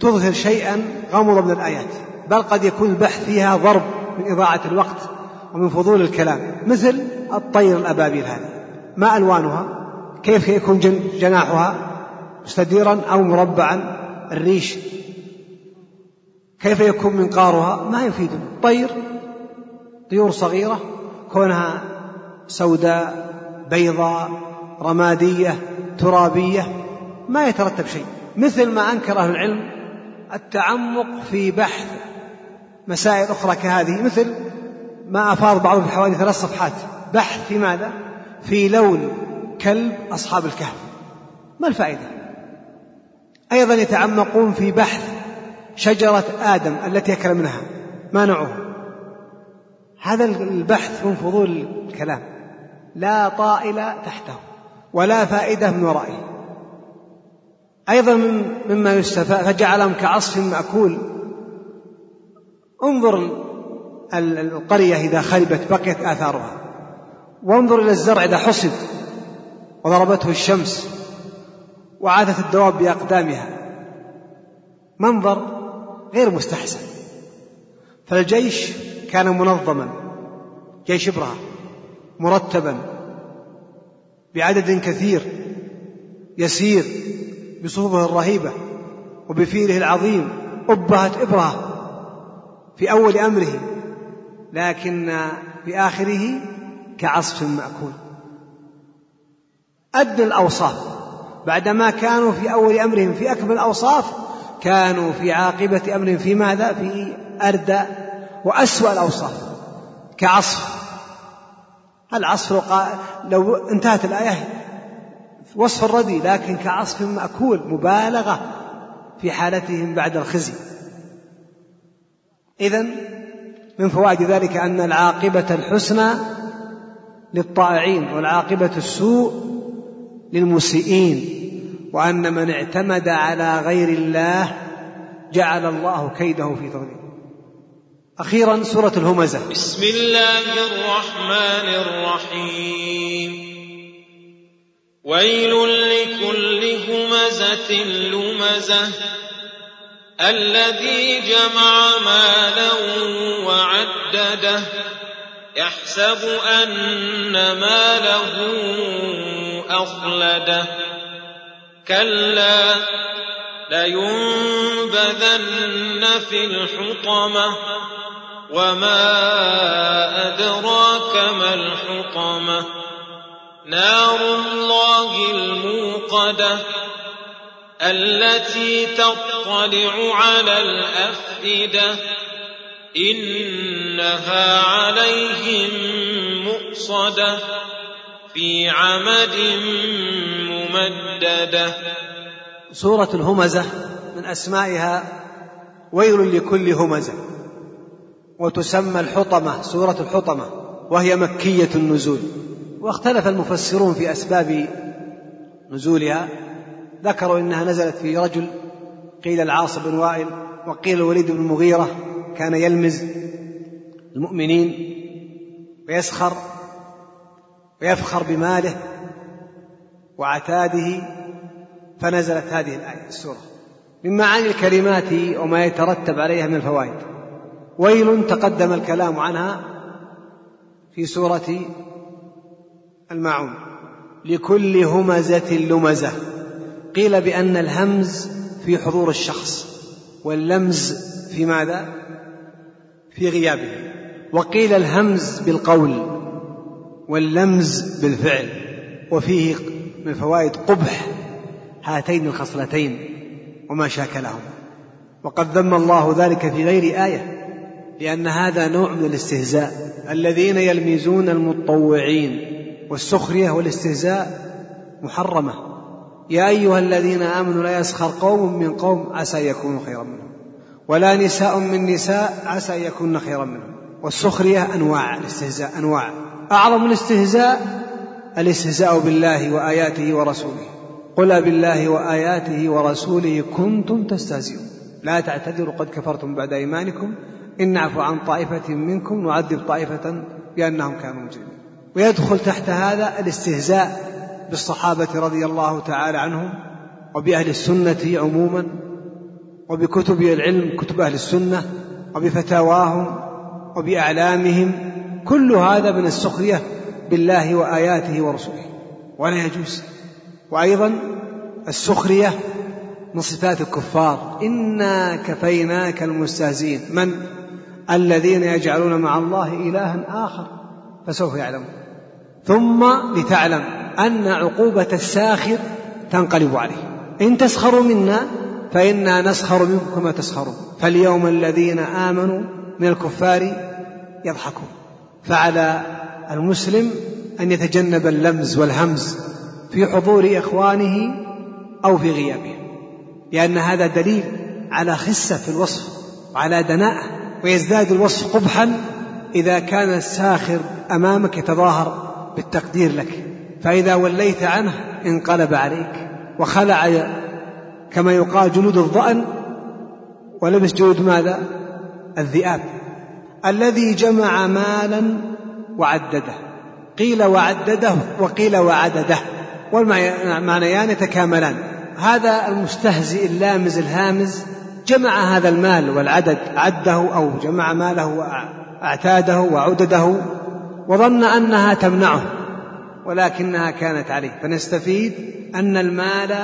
تظهر شيئا غمض من الآيات. بل قد يكون البحث فيها ضرب من إضاعة الوقت ومن فضول الكلام مثل الطير الأبابيل هذه ما ألوانها؟ كيف يكون جناحها؟ مستديرا أو مربعا؟ الريش؟ كيف يكون منقارها ما يفيدنا طير؟ طيور صغيرة؟ كونها سوداء بيضاء رمادية ترابية؟ ما يترتب شيء. مثل ما أنكر أهل العلم التعمق في بحث مسائل أخرى كهذه. مثل ما أفاض بعضهم في حوالي ثلاث صفحات بحث في ماذا؟ في لون كلب أصحاب الكهف. ما الفائدة؟ أيضا يتعمقون في بحث شجرة آدم التي أكل منها ما نوعها؟ هذا البحث من فضول الكلام. لا طائل تحته ولا فائدة من ورائه. أيضا مما يستفاد فجعلهم كعصف مأكول. انظر القرية إذا خربت بقيت آثارها. وانظر إلى الزرع إذا حصد وضربته الشمس وعاثت الدواب بأقدامها. منظر غير مستحسن. فالجيش كان منظما جيش إبرهة مرتبا بعدد كثير يسير بصفوفه الرهيبة وبفيله العظيم. أبهت إبرهة في أول أمره لكن في آخره كعصف مأكول. أدنى الأوصاف. بعدما كانوا في أول أمرهم في أكمل الأوصاف كانوا في عاقبة أمر في ماذا؟ في أردى وأسوأ الأوصاف. كعصف. العصف لو انتهت الآية وصف الردي لكن كعصف مأكول مبالغة في حالتهم بعد الخزي. إذا من فوائد ذلك أن العاقبة الحسنى للطائعين والعاقبة السوء للمسيئين وأن من اعتمد على غير الله جعل الله كيده في تضليل. أخيرا سورة الهمزة. بسم الله الرحمن الرحيم. ويل لكل همزة لمزة الذي جمع مالا وعدده. يحسب أن ماله أخلده. كلا لينبذن في الحطمة. وما أدراك ما الحطمة. نار الله الموقدة التي تطلع على الأفئدة. إنها عليهم مؤصدة في عمد ممددة. سورة الهمزة من أسمائها ويل لكل همزة وتسمى الحطمة سورة الحطمة وهي مكية النزول. واختلف المفسرون في أسباب نزولها. ذكروا إنها نزلت في رجل قيل العاص بن وائل وقيل الوليد بن المغيرة كان يلمز المؤمنين ويسخر ويفخر بماله وعتاده فنزلت هذه الآية السورة. من معاني الكلمات وما يترتب عليها من الفوائد. ويل تقدم الكلام عنها في سورة الماعون. لكل همزة لمزة. قيل بأن الهمز في حضور الشخص واللمز في ماذا؟ في غيابه. وقيل الهمز بالقول واللمز بالفعل. وفيه من فوائد قبح هاتين الخصلتين وما شاكلهم وقد ذم الله ذلك في غير آية لأن هذا نوع من الاستهزاء. الذين يلمزون المطوعين والسخرية والاستهزاء محرمة. يا أيها الذين آمنوا لا يسخر قوم من قوم عسى يكونوا خيرا منهم. ولا نساء من نساء عسى أن يكون خيرا منهم. والسخرية أنواع الاستهزاء أنواع. أعظم الاستهزاء الاستهزاء بالله وآياته ورسوله. قل بالله وآياته ورسوله كنتم تستهزئون. لا تعتذروا قد كفرتم بعد إيمانكم. إن نعفو عن طائفة منكم نعذب طائفة بأنهم كانوا مجرمين. ويدخل تحت هذا الاستهزاء بالصحابة رضي الله تعالى عنهم وبأهل السنة عموما. وبكتب العلم كتب أهل السنة وبفتاواهم وبأعلامهم كل هذا من السخرية بالله وآياته ورسوله ولا يجوز. وأيضا السخرية من صفات الكفار. إنا كفيناك المستهزئين. من؟ الذين يجعلون مع الله إلها آخر فسوف يعلمون. ثم لتعلم أن عقوبة الساخر تنقلب عليه. إن تسخروا منا فإنا نسخر منكم كما تسخرون. فاليوم الذين آمنوا من الكفار يضحكون. فعلى المسلم أن يتجنب اللمز والهمز في حضور إخوانه أو في غيابهم لأن هذا دليل على خسة في الوصف وعلى دناءة ويزداد الوصف قبحا إذا كان الساخر أمامك يتظاهر بالتقدير لك. فإذا وليت عنه انقلب عليك وخلع كما يقال جلود الظأن ولبس جلود ماذا؟ الذئاب. الذي جمع مالا وعدده. قيل وعدده وقيل وعدده والمعنيان يتكاملان. هذا المستهزئ اللامز الهامز جمع هذا المال والعدد عده أو جمع ماله وأعتاده وعدده وظن أنها تمنعه ولكنها كانت عليه. فنستفيد أن المال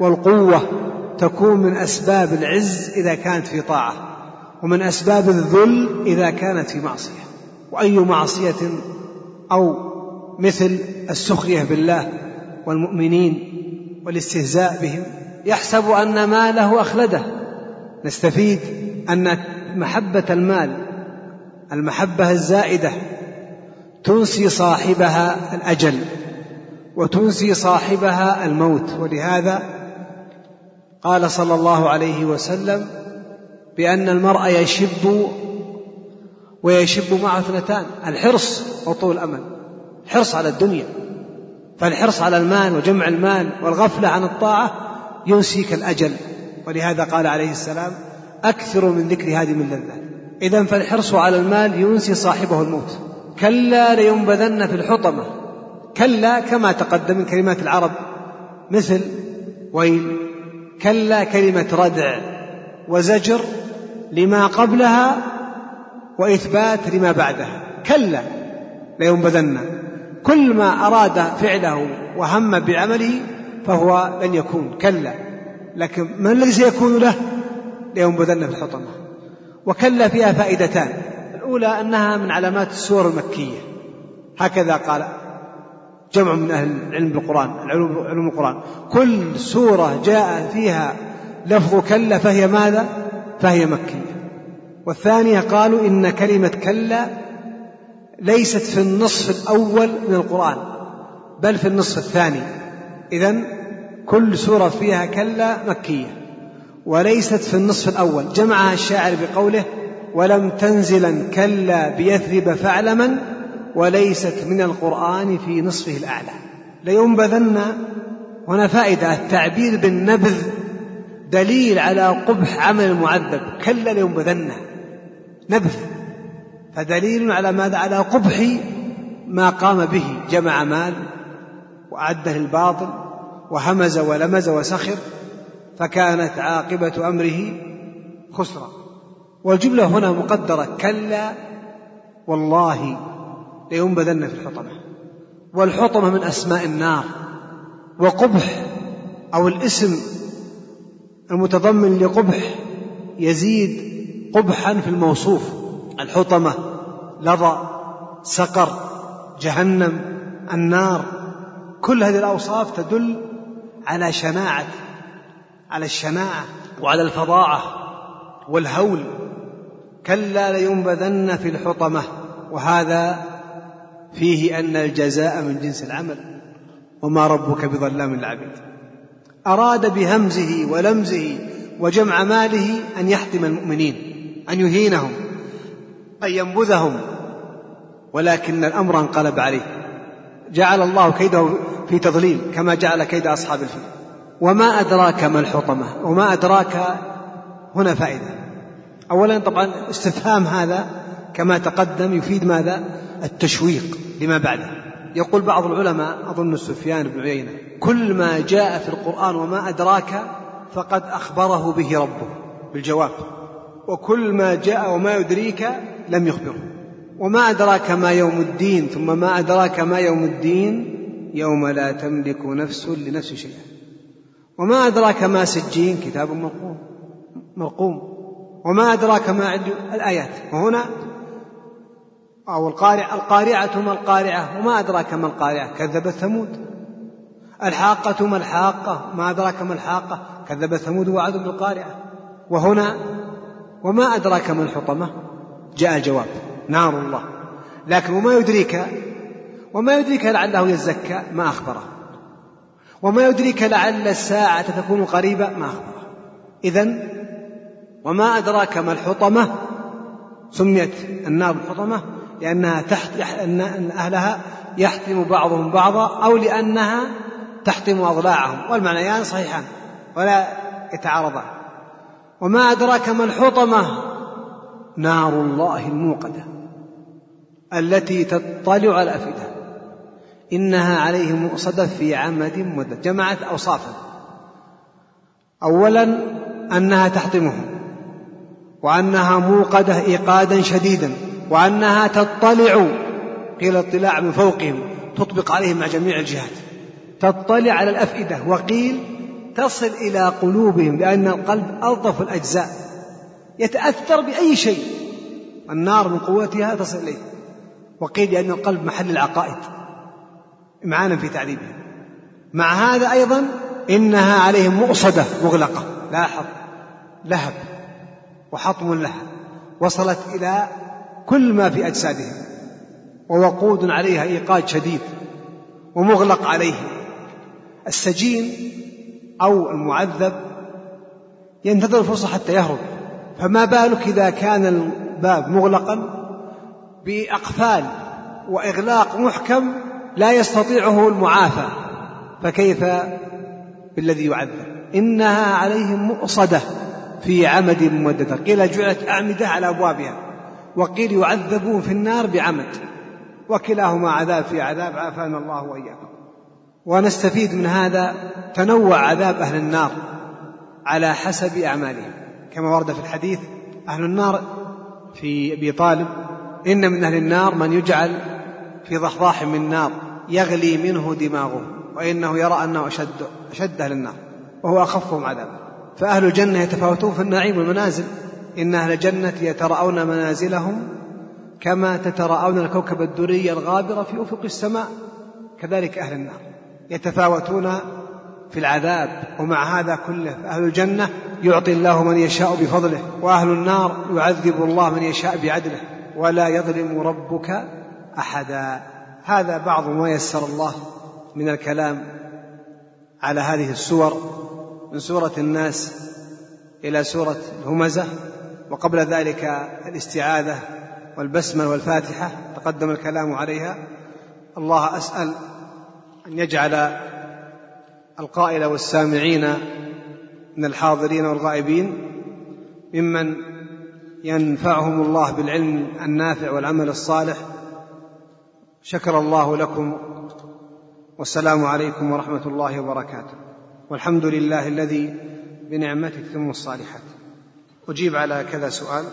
والقوة تكون من أسباب العز إذا كانت في طاعة ومن أسباب الذل إذا كانت في معصية. وأي معصية أو مثل السخرية بالله والمؤمنين والاستهزاء بهم يحسب أن ماله أخلده. نستفيد أن محبة المال المحبة الزائدة تنسي صاحبها الأجل وتنسي صاحبها الموت. ولهذا قال صلى الله عليه وسلم بأن المرء يشب ويشب معه اثنتان الحرص وطول الأمل حرص على الدنيا فالحرص على المال وجمع المال والغفلة عن الطاعة ينسيك الأجل. ولهذا قال عليه السلام أكثر من ذكر هذه من لذات إذا فالحرص على المال ينسي صاحبه الموت. كلا لينبذن في الحطمة. كلا كما تقدم من كلمات العرب مثل ويل كلا كلمة ردع وزجر لما قبلها وإثبات لما بعدها. كلا لينبذن كل ما أراد فعله وهم بعمله فهو لن يكون كلا. لكن ما الذي سيكون له؟ لينبذن في الحطمة. وكلا فيها فائدتان. الأولى أنها من علامات السور المكية. هكذا قال جمع من أهل العلم بالقرآن علوم القرآن. كل سورة جاء فيها لفظ كلا فهي ماذا؟ فهي مكية. والثانية قالوا إن كلمة كلا ليست في النصف الأول من القرآن بل في النصف الثاني. إذا كل سورة فيها كلا مكية وليست في النصف الأول. جمعها الشاعر بقوله ولم تنزلا كلا بيثرب فاعلما وليست من القرآن في نصفه الأعلى. لينبذن هنا فائدة التعبير بالنبذ دليل على قبح عمل المعذب. كلا لينبذن نبذ. فدليل على ماذا؟ على قبح ما قام به. جمع مال وأعده للباطل وهمز ولمز وسخر فكانت عاقبة أمره خسرا. والجملة هنا مقدرة. كلا والله لينبذن في الحطمة. والحطمة من أسماء النار. وقبح أو الاسم المتضمن لقبح يزيد قبحا في الموصوف. الحطمة لظى سقر جهنم النار. كل هذه الأوصاف تدل على شناعة على الشناعة وعلى الفظاعة والهول. كلا لينبذن في الحطمة. وهذا فيه أن الجزاء من جنس العمل وما ربك بظلام للعبيد أراد بهمزه ولمزه وجمع ماله أن يحطم المؤمنين أن يهينهم أن ينبذهم ولكن الأمر انقلب عليه. جعل الله كيده في تضليل كما جعل كيد أصحاب الفيل. وما أدراك ما الحطمة وما أدراك هنا فائدة. أولا طبعا استفهام هذا كما تقدم يفيد ماذا؟ التشويق لما بعده. يقول بعض العلماء أظن سفيان بن عيينة كل ما جاء في القرآن وما أدراك فقد أخبره به ربه. بالجواب وكل ما جاء وما يدريك لم يخبره. وما أدراك ما يوم الدين ثم ما أدراك ما يوم الدين يوم لا تملك نفس لنفس شيئا. وما أدراك ما سجين كتاب مرقوم. مرقوم. وما أدراك ما الآيات. وهنا أو القارعة القارعة ما القارعة وما أدراك ما القارعة كذبت ثمود. الحاقة ما الحاقة ما أدراك ما الحاقة؟ كذب ثمود وعد بالقارعة وهنا وما أدراك ما الحطمة؟ جاء الجواب نار الله. لكن وما يدريك وما يدريك لعله يزكى؟ ما أخبره. وما يدريك لعل الساعة تكون قريبة؟ ما أخبره. إذا وما أدراك ما الحطمة؟ سميت النار الحطمة. لأنها تحت أن أهلها يحتم بعضهم بعضا أو لأنها تحتم أضلاعهم والمعنيان صحيحان ولا يتعارضان. وما أدراك ما الحطمة؟ نار الله الموقدة التي تطلع الأفئدة. إنها عليهم مؤصدة في عمد مدة جمعت أوصافا. أولا أنها تحطمهم وأنها موقدة إيقادا شديدا. وأنها تطلع قيل اطلاع من فوقهم تطبق عليهم مع جميع الجهات. تطلع على الأفئدة وقيل تصل إلى قلوبهم لأن القلب ألطف الأجزاء. يتأثر بأي شيء. النار من قوتها تصل إليه. وقيل لأن القلب محل العقائد. إمعانا في تعذيبها مع هذا أيضا إنها عليهم مؤصدة مغلقة. لاحظ لهب وحطم لها. وصلت إلى كل ما في أجسادهم. ووقود عليها إيقاد شديد ومغلق عليه. السجين أو المعذب ينتظر الفرصة حتى يهرب. فما بالك إذا كان الباب مغلقا بأقفال وإغلاق محكم لا يستطيعه المعافى. فكيف بالذي يعذب؟ إنها عليهم مؤصدة في عمد ممددة. قيل جعلت أعمدة على أبوابها. وقيل يعذبون في النار بعمد. وكلاهما عذاب في عذاب عافانا الله وإياكم. ونستفيد من هذا تنوع عذاب أهل النار على حسب أعمالهم. كما ورد في الحديث أهل النار في أبي طالب إن من أهل النار من يجعل في ضحضاح من نار يغلي منه دماغه وإنه يرى أنه أشد أشد أهل النار وهو أخفهم عذابا. فأهل الجنة يتفاوتون في النعيم والمنازل إن أهل الجنة يتراءون منازلهم كما تتراءون الكوكب الدري الغابر في أفق السماء كذلك أهل النار يتفاوتون في العذاب. ومع هذا كله أهل الجنة يعطي الله من يشاء بفضله وأهل النار يعذب الله من يشاء بعدله ولا يظلم ربك أحدا. هذا بعض ما يسر الله من الكلام على هذه السور من سورة الناس إلى سورة الهمزة. وقبل ذلك الاستعاذة والبسمة والفاتحة تقدم الكلام عليها. الله أسأل أن يجعل القائل والسامعين من الحاضرين والغائبين ممن ينفعهم الله بالعلم النافع والعمل الصالح. شكر الله لكم والسلام عليكم ورحمة الله وبركاته. والحمد لله الذي بنعمته تتم الصالحات. أجيب على كذا سؤال.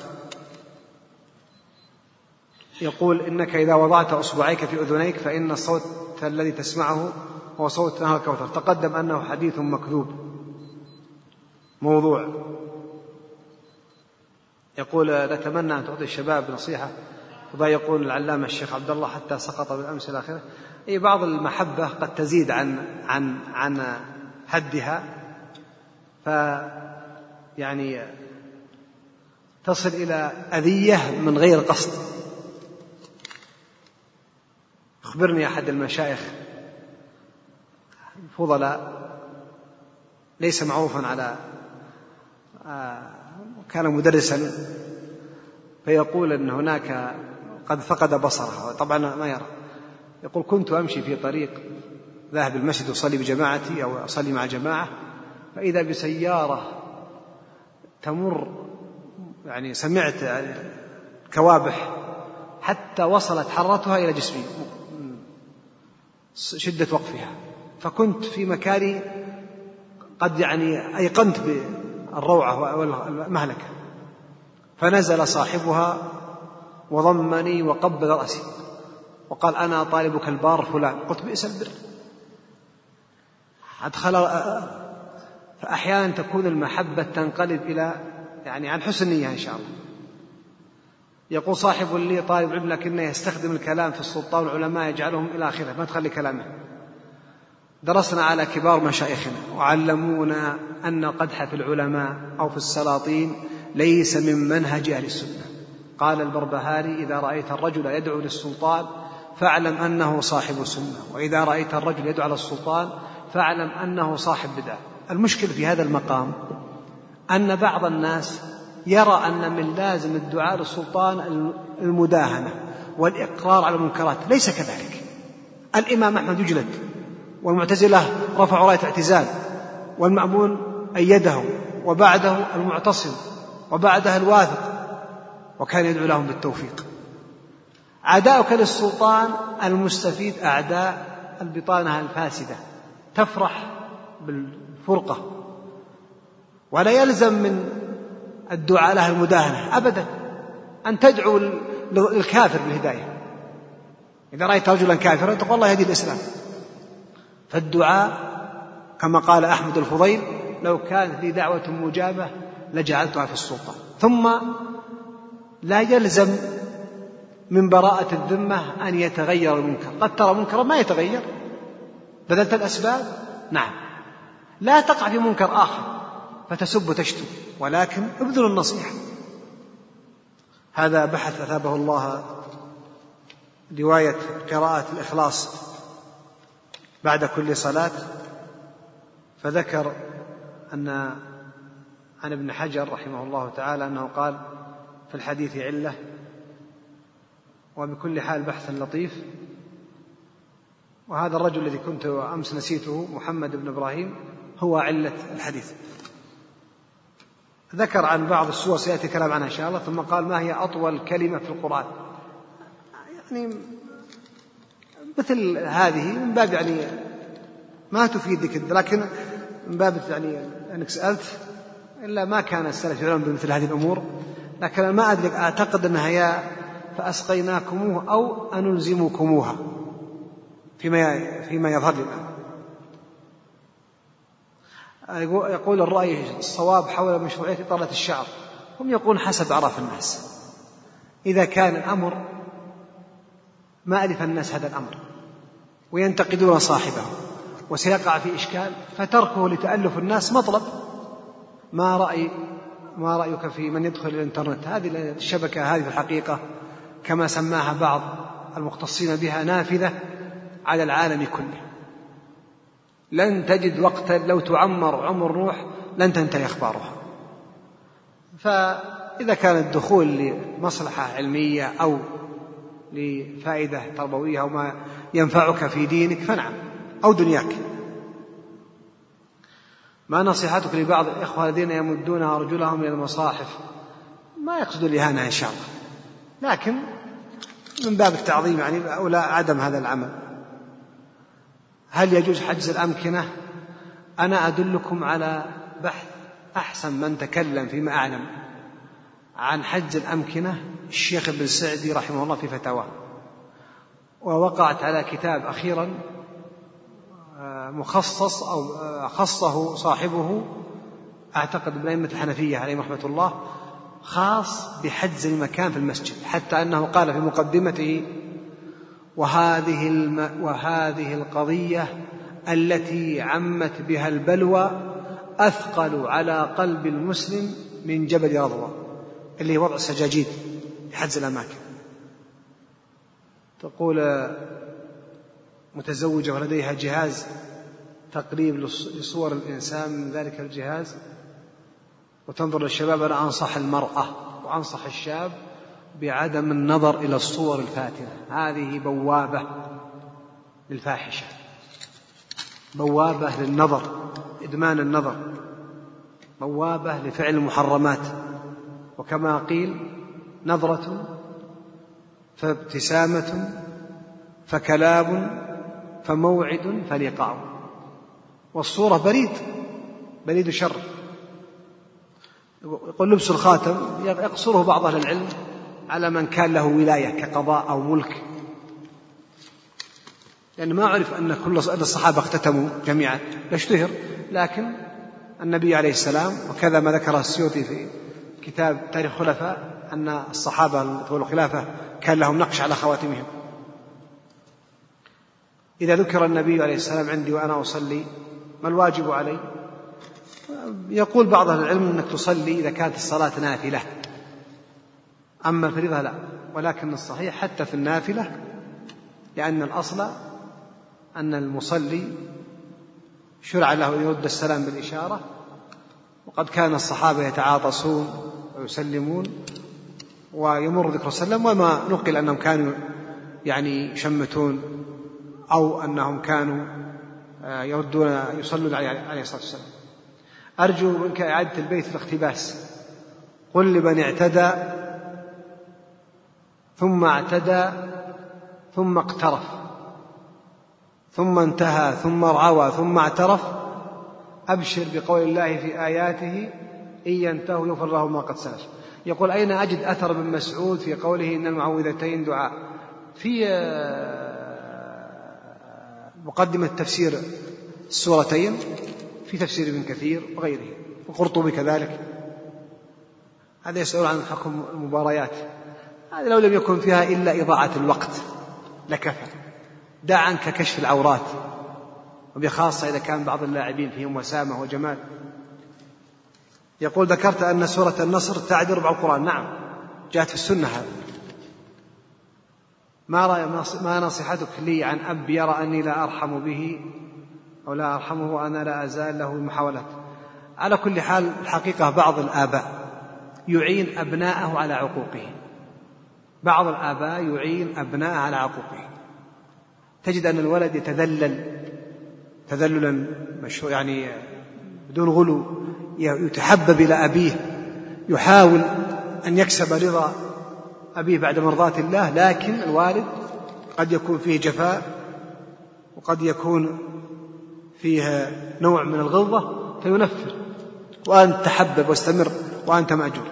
يقول إنك إذا وضعت أصبعيك في أذنيك فإن الصوت الذي تسمعه هو صوت نهر الكوثر. تقدم أنه حديث مكذوب. موضوع. يقول نتمنى أن تعطي الشباب نصيحة. وذا يقول العلامة الشيخ عبد الله حتى سقط بالأمس إلى آخره. اي بعض المحبة قد تزيد عن عن عن حدها. ف يعني تصل إلى أذية من غير قصد. أخبرني أحد المشايخ. الفضلاء ليس معروفا على آه، كان مدرسا فيقول أن هناك قد فقد بصره. طبعا ما يرى. يقول كنت أمشي في طريق ذاهب المسجد أصلي بجماعتي أو أصلي مع جماعة فإذا بسيارة تمر يعني سمعت كوابح حتى وصلت حرتها إلى جسمي. شدة وقفها. فكنت في مكاني قد يعني أيقنت بالروعة والمهلكة. فنزل صاحبها وضمني وقبل رأسي. وقال أنا طالبك البار فلان. قلت بئس البر. أدخل فأحيانا تكون المحبة تنقلب إلى يعني عن حسن نية إن شاء الله. يقول صاحب لي طالب علم لكنه يستخدم الكلام في السلطان والعلماء يجعلهم إلى آخره ما تخلي كلامه. درسنا على كبار مشايخنا وعلمونا أن القدح في العلماء أو في السلاطين ليس من منهج أهل السنة. قال البربهاري إذا رأيت الرجل يدعو للسلطان فاعلم أنه صاحب سنة وإذا رأيت الرجل يدعو على السلطان فاعلم أنه صاحب بدعة. المشكل في هذا المقام أن بعض الناس يرى أن من لازم الدعاء للسلطان المداهنة والإقرار على المنكرات ليس كذلك. الإمام أحمد يجلد والمعتزلة رفعوا رأية اعتزال والمأمون أيده وبعده المعتصم وبعدها الواثق وكان يدعو لهم بالتوفيق. عداؤك للسلطان المستفيد أعداء البطانة الفاسدة تفرح بالفرقة. ولا يلزم من الدعاء له المداهنة أبدا. أن تدعو الكافر بالهداية. إذا رأيت رجلا كافرا تقول الله يهدي الإسلام. فالدعاء كما قال أحمد الفضيل لو كانت لي دعوة مجابة لجعلتها في السلطان ثم لا يلزم من براءة الذمة أن يتغير المنكر. قد ترى منكرا ما يتغير. بذلت الأسباب؟ نعم. لا تقع في منكر آخر. فتسب وتشتم. ولكن ابذل النصيحة. هذا بحث أثابه الله رواية قراءة الإخلاص بعد كل صلاة. فذكر أن عن ابن حجر رحمه الله تعالى أنه قال في الحديث علة وبكل حال بحث لطيف. وهذا الرجل الذي كنت أمس نسيته محمد بن إبراهيم هو علة الحديث. ذكر عن بعض السور سيأتي كلام عنها إن شاء الله. ثم قال ما هي أطول كلمة في القرآن؟ يعني مثل هذه من باب يعني ما تفيدك لكن من باب يعني أنك سألت إلا ما كان السلف يعلمون بمثل هذه الأمور. لكن أنا ما أدري أعتقد أنها يا فأسقيناكموه أو أنلزمكموها فيما فيما يظهر لي يقول الرأي الصواب حول مشروعية إطالة الشعر. هم يقولون حسب أعراف الناس. إذا كان الأمر ما ألف الناس هذا الأمر وينتقدون صاحبه وسيقع في إشكال فتركه لتألف الناس مطلب. ما رأي ما رأيك في من يدخل الإنترنت؟ هذه الشبكة هذه في الحقيقة كما سماها بعض المختصين بها نافذة على العالم كله. لن تجد وقتا لو تعمر عمر نوح لن تنتهي أخبارها. فإذا كان الدخول لمصلحة علمية أو لفائدة تربوية أو ما ينفعك في دينك فنعم أو دنياك. ما نصيحتك لبعض الإخوة الذين يمدون أرجلهم إلى المصاحف؟ ما يقصد الإهانة إن شاء الله. لكن من باب التعظيم يعني أو لا عدم هذا العمل. هل يجوز حجز الأمكنة؟ أنا أدلكم على بحث أحسن من تكلم فيما أعلم عن حجز الأمكنة الشيخ ابن سعدي رحمه الله في فتاواه ووقعت على كتاب أخيرا آه، مخصص أو آه، خصه صاحبه أعتقد من أئمة الحنفية عليهم رحمة الله خاص بحجز المكان في المسجد حتى أنه قال في مقدمته وهذه الم وهذه القضية التي عمت بها البلوى أثقل على قلب المسلم من جبل رضوى اللي وضع السجاجيد لحجز الأماكن. تقول متزوجة ولديها جهاز تقريب لصور الإنسان من ذلك الجهاز وتنظر للشباب أنا أنصح المرأة وأنصح الشاب بعدم النظر إلى الصور الفاتنة. هذه بوابة للفاحشة. بوابة للنظر إدمان النظر. بوابة لفعل المحرمات. وكما قيل نظرة فابتسامة فكلام فموعد فلقاء. والصورة بريد بريد شر. يقول لبس الخاتم يقصره بعض أهل العلم. على من كان له ولاية كقضاء أو ملك. لأن ما أعرف أن كل الصحابة اختتموا جميعا. يشتهر لكن النبي عليه السلام وكذا ما ذكره السيوطي في كتاب تاريخ الخلفاء أن الصحابة طول الخلافة كان لهم نقش على خواتمهم. إذا ذكر النبي عليه السلام عندي وأنا أصلي ما الواجب علي؟ يقول بعض أهل العلم أنك تصلي إذا كانت الصلاة نافلة. أما الفريضة لا ولكن الصحيح حتى في النافلة لأن الأصل أن المصلي شرع له أن يرد السلام بالإشارة وقد كان الصحابة يتعاطسون ويسلمون ويمر ذكر السلام وما نقل أنهم كانوا يعني يشمتون أو أنهم كانوا آه، يردون يصلون عليه الصلاة والسلام. أرجو منك إعادة البيت في الاقتباس. قل لمن اعتدى ثم اعتدى ثم اقترف ثم انتهى ثم روى ثم اعترف. أبشر بقول الله في آياته إن ينتهوا يغفر له ما قد سلف. يقول أين أجد أثر ابن مسعود في قوله إن المعوذتين دعاء؟ في آه، مقدمة تفسير السورتين في تفسير ابن كثير وغيره وقرطبي كذلك. هذا يسأل عن حكم المباريات. هذا لو لم يكن فيها إلا إضاعة الوقت لكفى. دع عنك كشف العورات. وبخاصة إذا كان بعض اللاعبين فيهم وسامة وجمال. يقول ذكرت أن سورة النصر تعدل ربع القرآن. نعم جاءت في السنة هذا ما رأي ما نصيحتك لي عن أب يرى أني لا أرحم به أو لا أرحمه وأنا لا أزال له محاولات. على كل حال الحقيقة بعض الآباء يعين أبناءه على عقوقه بعض الآباء يعين أبناءه على عقوقه تجد أن الولد يتذلل تذللا مشهور يعني بدون غلو يتحبب إلى أبيه يحاول أن يكسب رضا أبيه بعد مرضاة الله لكن الوالد قد يكون فيه جفاء وقد يكون فيه نوع من الغلظة فينفر وأنت تحبب واستمر وأنت مأجور.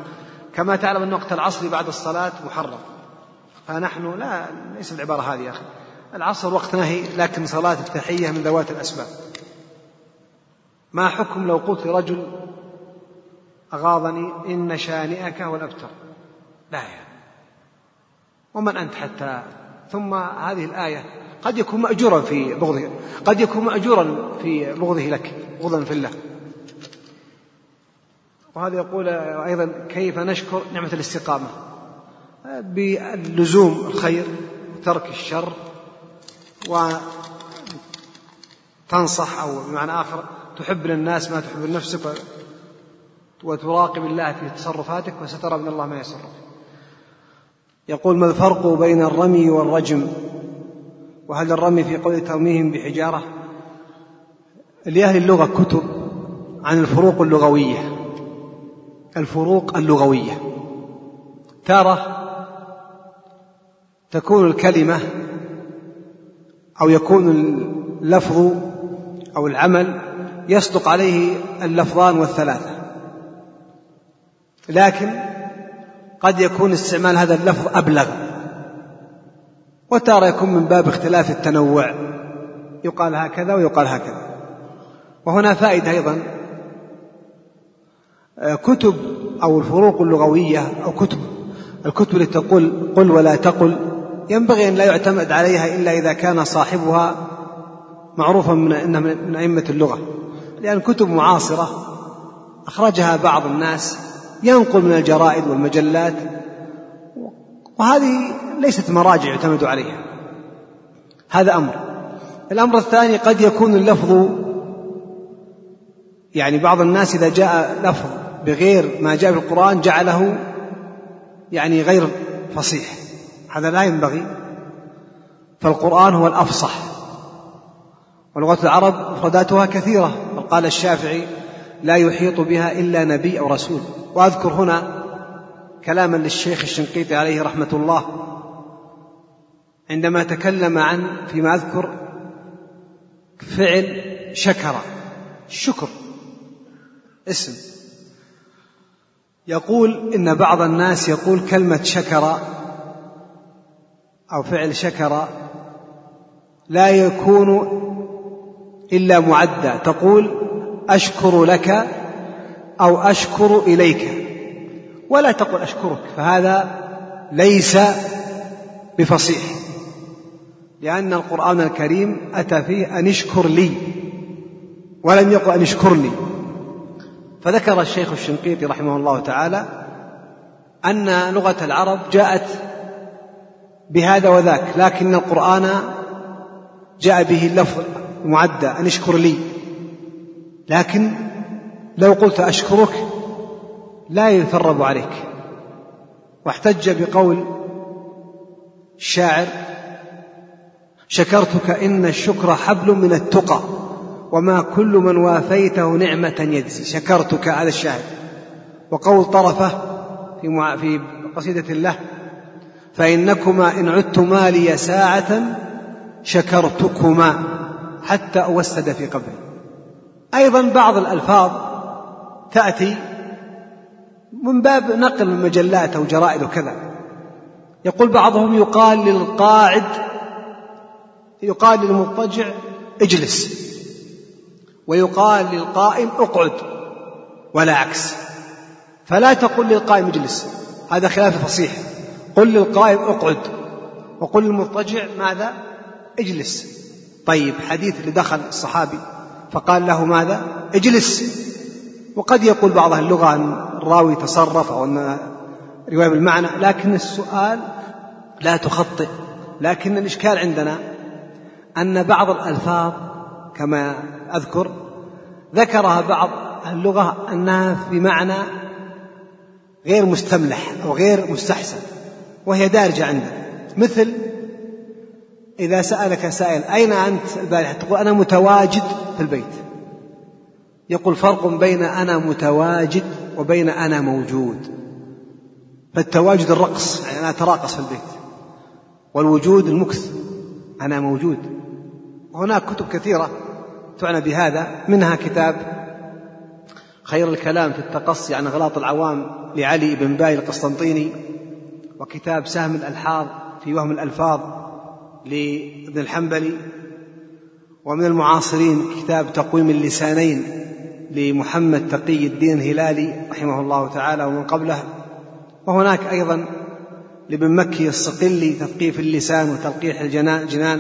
كما تعلم أن وقت العصر بعد الصلاة محرم. فنحن لا ليس العبارة هذه يا أخي. العصر وقت نهي لكن صلاة التحية من ذوات الأسباب. ما حكم لو قلت لرجل أغاضني إن شانئك هو الأبتر؟ لا يا ومن أنت حتى؟ ثم هذه الآية قد يكون مأجورا في بغضه قد يكون مأجورا في بغضه لك بغضا في الله. وهذا يقول أيضا كيف نشكر نعمة الاستقامة؟ باللزوم الخير وترك الشر وتنصح أو بمعنى آخر تحب للناس ما تحب لنفسك وتراقب الله في تصرفاتك وسترى من الله ما يسرك. يقول ما الفرق بين الرمي والرجم؟ وهل الرمي في قول ترميهم بحجارة؟ لأهل اللغة كتب عن الفروق اللغوية. الفروق اللغوية. تارة تكون الكلمة أو يكون اللفظ أو العمل يصدق عليه اللفظان والثلاثة. لكن قد يكون استعمال هذا اللفظ أبلغ. وتارة يكون من باب اختلاف التنوع. يقال هكذا ويقال هكذا. وهنا فائدة أيضا. كتب أو الفروق اللغوية أو كتب. الكتب التي تقول قل ولا تقل. ينبغي أن لا يعتمد عليها إلا إذا كان صاحبها معروفا من إنها من أئمة اللغة. لأن كتب معاصرة أخرجها بعض الناس ينقل من الجرائد والمجلات وهذه ليست مراجع يعتمد عليها. هذا أمر. الأمر الثاني قد يكون اللفظ يعني بعض الناس إذا جاء لفظ بغير ما جاء في القرآن جعله يعني غير فصيح. هذا لا ينبغي. فالقرآن هو الأفصح. ولغة العرب مفرداتها كثيرة. بل قال الشافعي لا يحيط بها إلا نبي أو رسول. وأذكر هنا كلاما للشيخ الشنقيطي عليه رحمة الله. عندما تكلم عن فيما أذكر فعل شكر الشكر اسم. يقول إن بعض الناس يقول كلمة شكر أو فعل شكر لا يكون إلا معدى. تقول أشكر لك أو أشكر إليك. ولا تقل أشكرك فهذا ليس بفصيح. لأن القرآن الكريم أتى فيه أن اشكر لي ولم يقل أن اشكرني فذكر الشيخ الشنقيطي رحمه الله تعالى أن لغة العرب جاءت بهذا وذاك لكن القرآن جاء به اللفظ المعدى أن اشكر لي. لكن لو قلت أشكرك لا يثرب عليك. واحتج بقول الشاعر شكرتك إن الشكر حبل من التقى وما كل من وافيته نعمة يجزي. شكرتك هذا الشاهد وقول طرفة في في قصيدة له فإنكما إن عدتما لي ساعة شكرتكما حتى أوسد في قبري. أيضا بعض الألفاظ تأتي من باب نقل المجلات أو جرائد وكذا. يقول بعضهم يقال للقاعد يقال للمضطجع اجلس ويقال للقائم اقعد ولا عكس. فلا تقل للقائم اجلس. هذا خلاف الفصيح قل للقائم اقعد. وقل للمضطجع ماذا؟ اجلس. طيب حديث اللي دخل الصحابي فقال له ماذا؟ اجلس. وقد يقول بعض اللغة أن الراوي تصرف أو أن رواية بالمعنى لكن السؤال لا تخطئ. لكن الإشكال عندنا أن بعض الألفاظ كما أذكر ذكرها بعض اللغة أنها في معنى غير مستملح أو غير مستحسن. وهي دارجة عندنا مثل إذا سألك سائل أين أنت؟ البارحة تقول أنا متواجد في البيت. يقول فرق بين أنا متواجد وبين أنا موجود. فالتواجد الرقص يعني أنا أتراقص في البيت. والوجود المكث أنا موجود. هناك كتب كثيرة تعنى بهذا منها كتاب خير الكلام في التقصي عن أغلاط العوام لعلي بن باي القسطنطيني. وكتاب سهم الألحاظ في وهم الألفاظ لابن الحنبلي ومن المعاصرين كتاب تقويم اللسانين لمحمد تقي الدين الهلالي رحمه الله تعالى ومن قبله. وهناك أيضا لابن مكي الصقلي تثقيف اللسان وتلقيح الجنان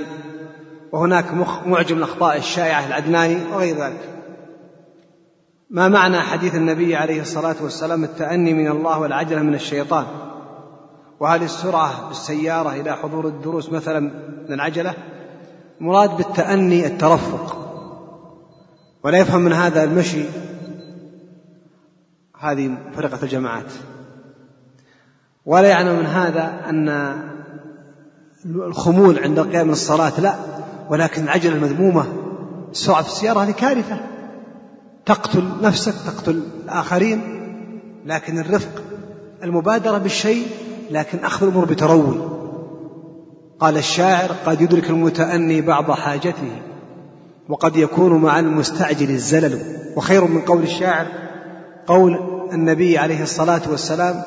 وهناك معجم الأخطاء الشائعة العدناني وغير ذلك. ما معنى حديث النبي عليه الصلاة والسلام التأني من الله والعجلة من الشيطان؟ وهل السرعة بالسيارة إلى حضور الدروس مثلا من العجلة مراد بالتأني الترفق. ولا يفهم من هذا المشي هذه فرقة الجماعات. ولا يعنى من هذا أن الخمول عند القيام من الصلاة لا ولكن العجلة المذمومة السرعة في السيارة هذه كارثة. تقتل نفسك تقتل الآخرين لكن الرفق المبادرة بالشيء لكن أخذ الأمور بتروي قال الشاعر قد يدرك المتأني بعض حاجته وقد يكون مع المستعجل الزلل. وخير من قول الشاعر قول النبي عليه الصلاة والسلام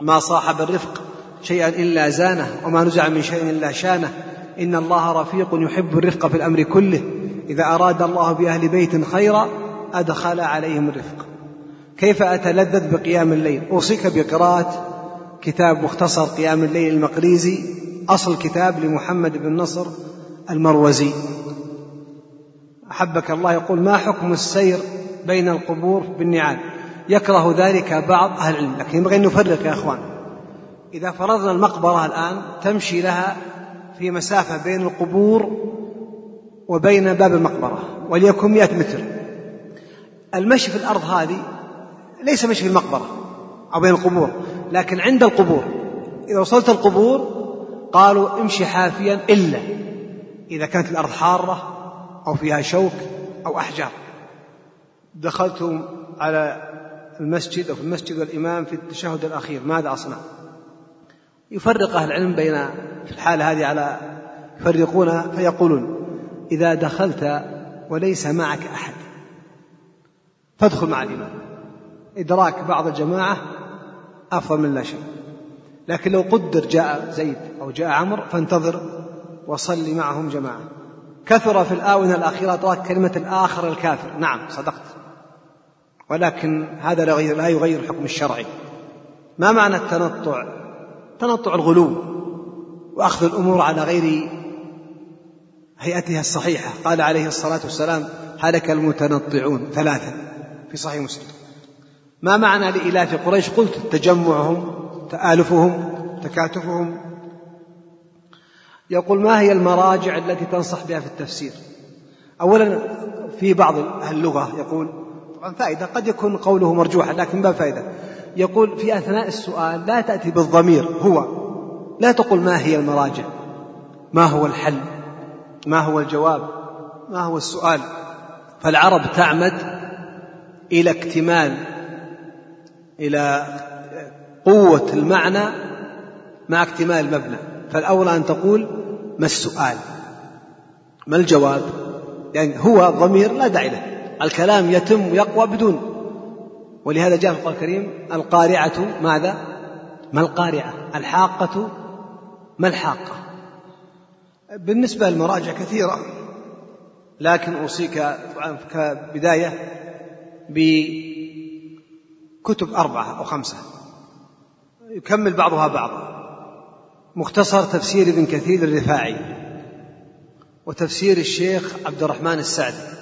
ما صاحب الرفق شيئا إلا زانه وما نزع من شيء إلا شانه. إن الله رفيق يحب الرفق في الأمر كله. إذا أراد الله بأهل بيت خيرا أدخل عليهم الرفق. كيف أتلذذ بقيام الليل؟ أوصيك بقراءة كتاب مختصر قيام الليل المقريزي أصل كتاب لمحمد بن نصر المروزي. أحبك الله يقول ما حكم السير بين القبور بالنعال؟ يكره ذلك بعض أهل العلم لكن ينبغي أن نفرق يا أخوان. إذا فرضنا المقبرة الآن تمشي لها في مسافة بين القبور وبين باب المقبرة وليكن مئة متر. المشي في الأرض هذه ليس مشي في المقبرة أو بين القبور لكن عند القبور إذا وصلت القبور قالوا امشي حافيا إلا إذا كانت الأرض حارة أو فيها شوك أو أحجار. دخلتم على المسجد أو في المسجد والإمام في التشهد الأخير ماذا أصنع؟ يفرق أهل العلم بين في الحالة هذه على يفرقون فيقولون إذا دخلت وليس معك أحد فادخل مع الإمام. إدراك بعض الجماعة أفضل من لا شيء. لكن لو قدر جاء زيد أو جاء عمرو فانتظر وصل معهم جماعة. كثر في الآونة الأخيرة إدراك كلمة الآخر الكافر. نعم صدقت. ولكن هذا لا يغير الحكم الشرعي. ما معنى التنطع؟ تنطع الغلو وأخذ الأمور على غير هيئتها الصحيحة. قال عليه الصلاة والسلام هلك المتنطعون. ثلاثة في صحيح مسلم. ما معنى لإلاف قريش؟ قلت تجمعهم تآلفهم تكاتفهم. يقول ما هي المراجع التي تنصح بها في التفسير؟ أولا في بعض أهل اللغة يقول طبعا فائدة قد يكون قوله مرجوحا لكن باب فائدة. يقول في أثناء السؤال لا تأتي بالضمير هو. لا تقول ما هي المراجع. ما هو الحل؟ ما هو الجواب؟ ما هو السؤال؟ فالعرب تعمد إلى اكتمال إلى قوة المعنى مع اكتمال المبنى فالأولى أن تقول ما السؤال ما الجواب يعني هو ضمير لا داعي له الكلام يتم ويقوى بدون ولهذا جاء في القرآن الكريم القارعة ماذا؟ ما القارعة؟ الحاقة ما الحاقة؟ بالنسبة للمراجع كثيرة لكن أوصيك كبداية بكتب أربعة أو خمسة. يكمل بعضها بعضا. مختصر تفسير ابن كثير الرفاعي وتفسير الشيخ عبد الرحمن السعدي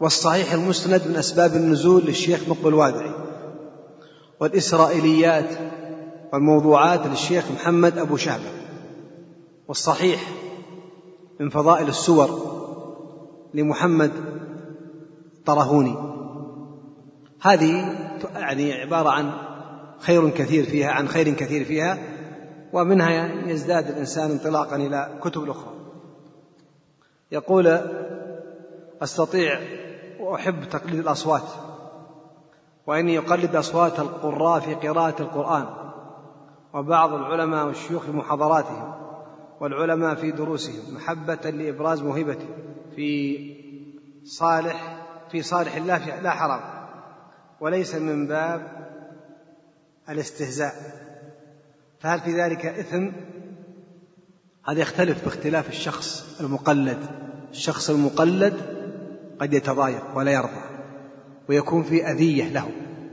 والصحيح المسند من أسباب النزول للشيخ مقبل الوادعي. والإسرائيليات والموضوعات للشيخ محمد أبو شهبة والصحيح من فضائل السور لمحمد طرهوني. هذه يعني عبارة عن خير كثير فيها عن خير كثير فيها ومنها يزداد الإنسان انطلاقا إلى كتب الأخرى يقول أستطيع وأحب تقليد الأصوات وإني أقلد أصوات القراء في قراءة القرآن وبعض العلماء والشيوخ في محاضراتهم والعلماء في دروسهم محبة لإبراز موهبتي في صالح في صالح الله لا حرام. وليس من باب الاستهزاء. فهل في ذلك إثم؟ هذا يختلف باختلاف الشخص المقلد. الشخص المقلد قد يتضايق ولا يرضى ويكون في أذية له.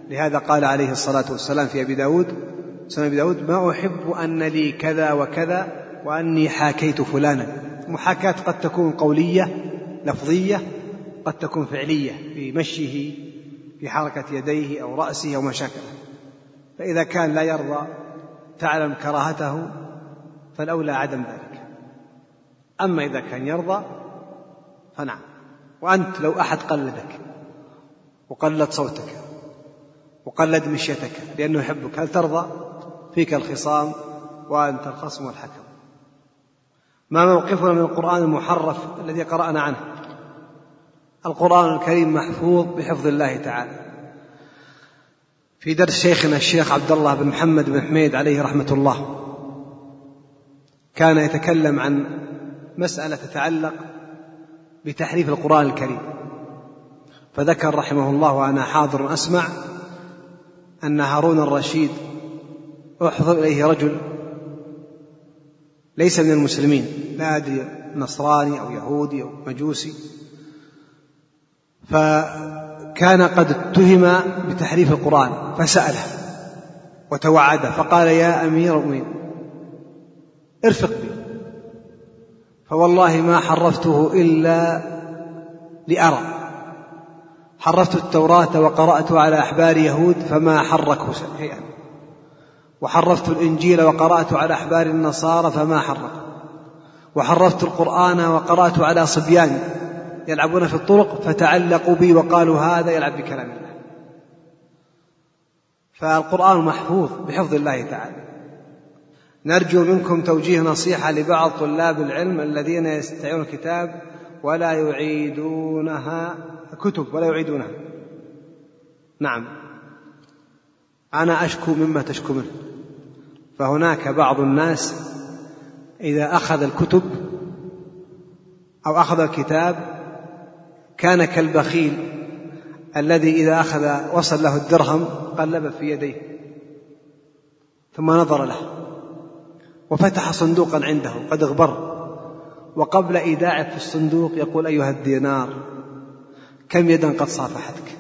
لهذا قال عليه الصلاة والسلام في أبي داود سنة أبي داود ما أحب أن لي كذا وكذا وأني حاكيت فلانا. المحاكاة قد تكون قولية لفظية قد تكون فعلية في مشيه في حركة يديه أو رأسه أو مشاكله فإذا كان لا يرضى تعلم كراهته فالأولى عدم ذلك. أما إذا كان يرضى فنعم. وأنت لو أحد قلدك وقلد صوتك وقلد مشيتك لأنه يحبك هل ترضى؟ فيك الخصام وأنت الخصم والحكم. ما موقفنا من القرآن المحرف الذي قرأنا عنه؟ القرآن الكريم محفوظ بحفظ الله تعالى. في درس شيخنا الشيخ عبد الله بن محمد بن حميد عليه رحمة الله. كان يتكلم عن مسألة تتعلق بتحريف القرآن الكريم. فذكر رحمه الله وأنا حاضر أسمع أن هارون الرشيد أحضر إليه رجل ليس من المسلمين. لا أدري نصراني أو يهودي أو مجوسي. فكان قد اتهم بتحريف القرآن فسأله وتوعده فقال يا أمير المؤمنين ارفق بي فوالله ما حرفته إلا لأرى. حرفت التوراة وقرأت على أحبار يهود فما حركه شيئا. وحرفت الإنجيل وقرأت على أحبار النصارى فما حركوا وحرفت القرآن وقرأت على صبيان يلعبون في الطرق فتعلقوا بي وقالوا هذا يلعب بكلام الله. فالقرآن محفوظ بحفظ الله تعالى. نرجو منكم توجيه نصيحة لبعض طلاب العلم الذين يستعيرون الكتاب ولا يعيدونها كتب ولا يعيدونها. نعم. أنا أشكو مما تشكو منه. فهناك بعض الناس إذا أخذ الكتب أو أخذ الكتاب كان كالبخيل الذي إذا أخذ وصل له الدرهم قلب في يديه ثم نظر له وفتح صندوقا عنده قد اغبر وقبل إيداعه في الصندوق يقول أيها الدينار كم يدا قد صافحتك؟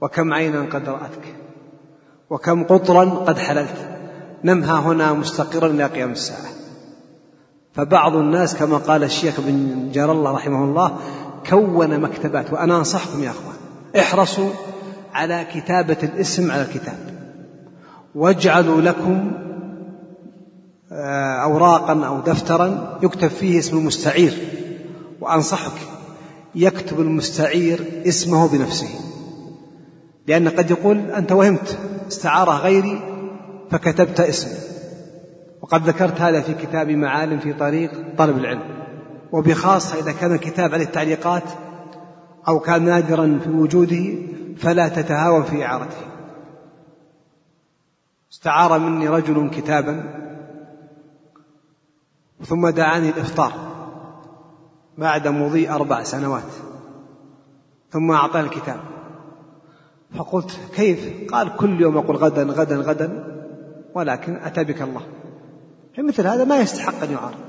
وكم عينا قد رأتك؟ وكم قطرا قد حللت؟ نمها هنا مستقرا إلى قيام الساعة. فبعض الناس كما قال الشيخ بن جار الله رحمه الله كون مكتبات وأنا أنصحكم يا أخوان. احرصوا على كتابة الاسم على الكتاب. واجعلوا لكم آه، أوراقا أو دفترا يكتب فيه اسم المستعير. وأنصحك يكتب المستعير اسمه بنفسه. لأن قد يقول أنت وهمت استعارة غيري فكتبت اسمه وقد ذكرت هذا في كتاب معالم في طريق طلب العلم. وبخاصة إذا كان الكتاب عليه التعليقات أو كان نادرا في وجوده فلا تتهاون في إعارته. استعار مني رجل كتابا ثم دعاني الإفطار بعد مضي أربع سنوات ثم أعطاني الكتاب. فقلت كيف؟ قال كل يوم أقول غدا غدا غدا ولكن أتى بك الله. مثل هذا ما يستحق أن يعار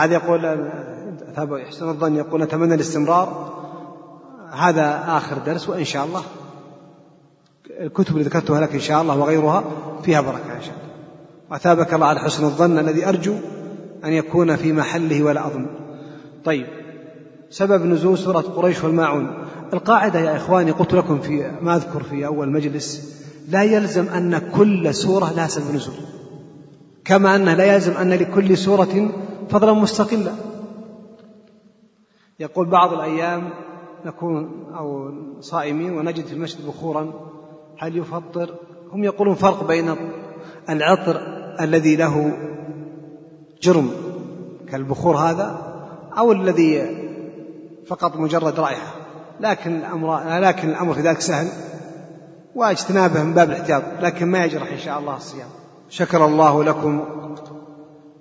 هذا يقول أثاب يحسن الظن يقول أتمنى الاستمرار. هذا آخر درس وإن شاء الله الكتب اللي ذكرتها لك إن شاء الله وغيرها فيها بركة إن شاء الله. وأثابك الله على حسن الظن الذي أرجو أن يكون في محله ولا أظن. طيب سبب نزول سورة قريش والماعون. القاعدة يا إخواني قلت لكم في ما أذكر في أول مجلس لا يلزم أن كل سورة لها سبب نزول. كما أنه لا يلزم أن لكل سورة فضلا مستقلا. يقول بعض الأيام نكون أو صائمين ونجد في المسجد بخورا. هل يفطر؟ هم يقولون فرق بين العطر الذي له جرم كالبخور هذا أو الذي فقط مجرد رائحة. لكن الأمر لكن الأمر في ذلك سهل واجتنابه من باب الاحتياط لكن ما يجرح إن شاء الله الصيام. شكر الله لكم.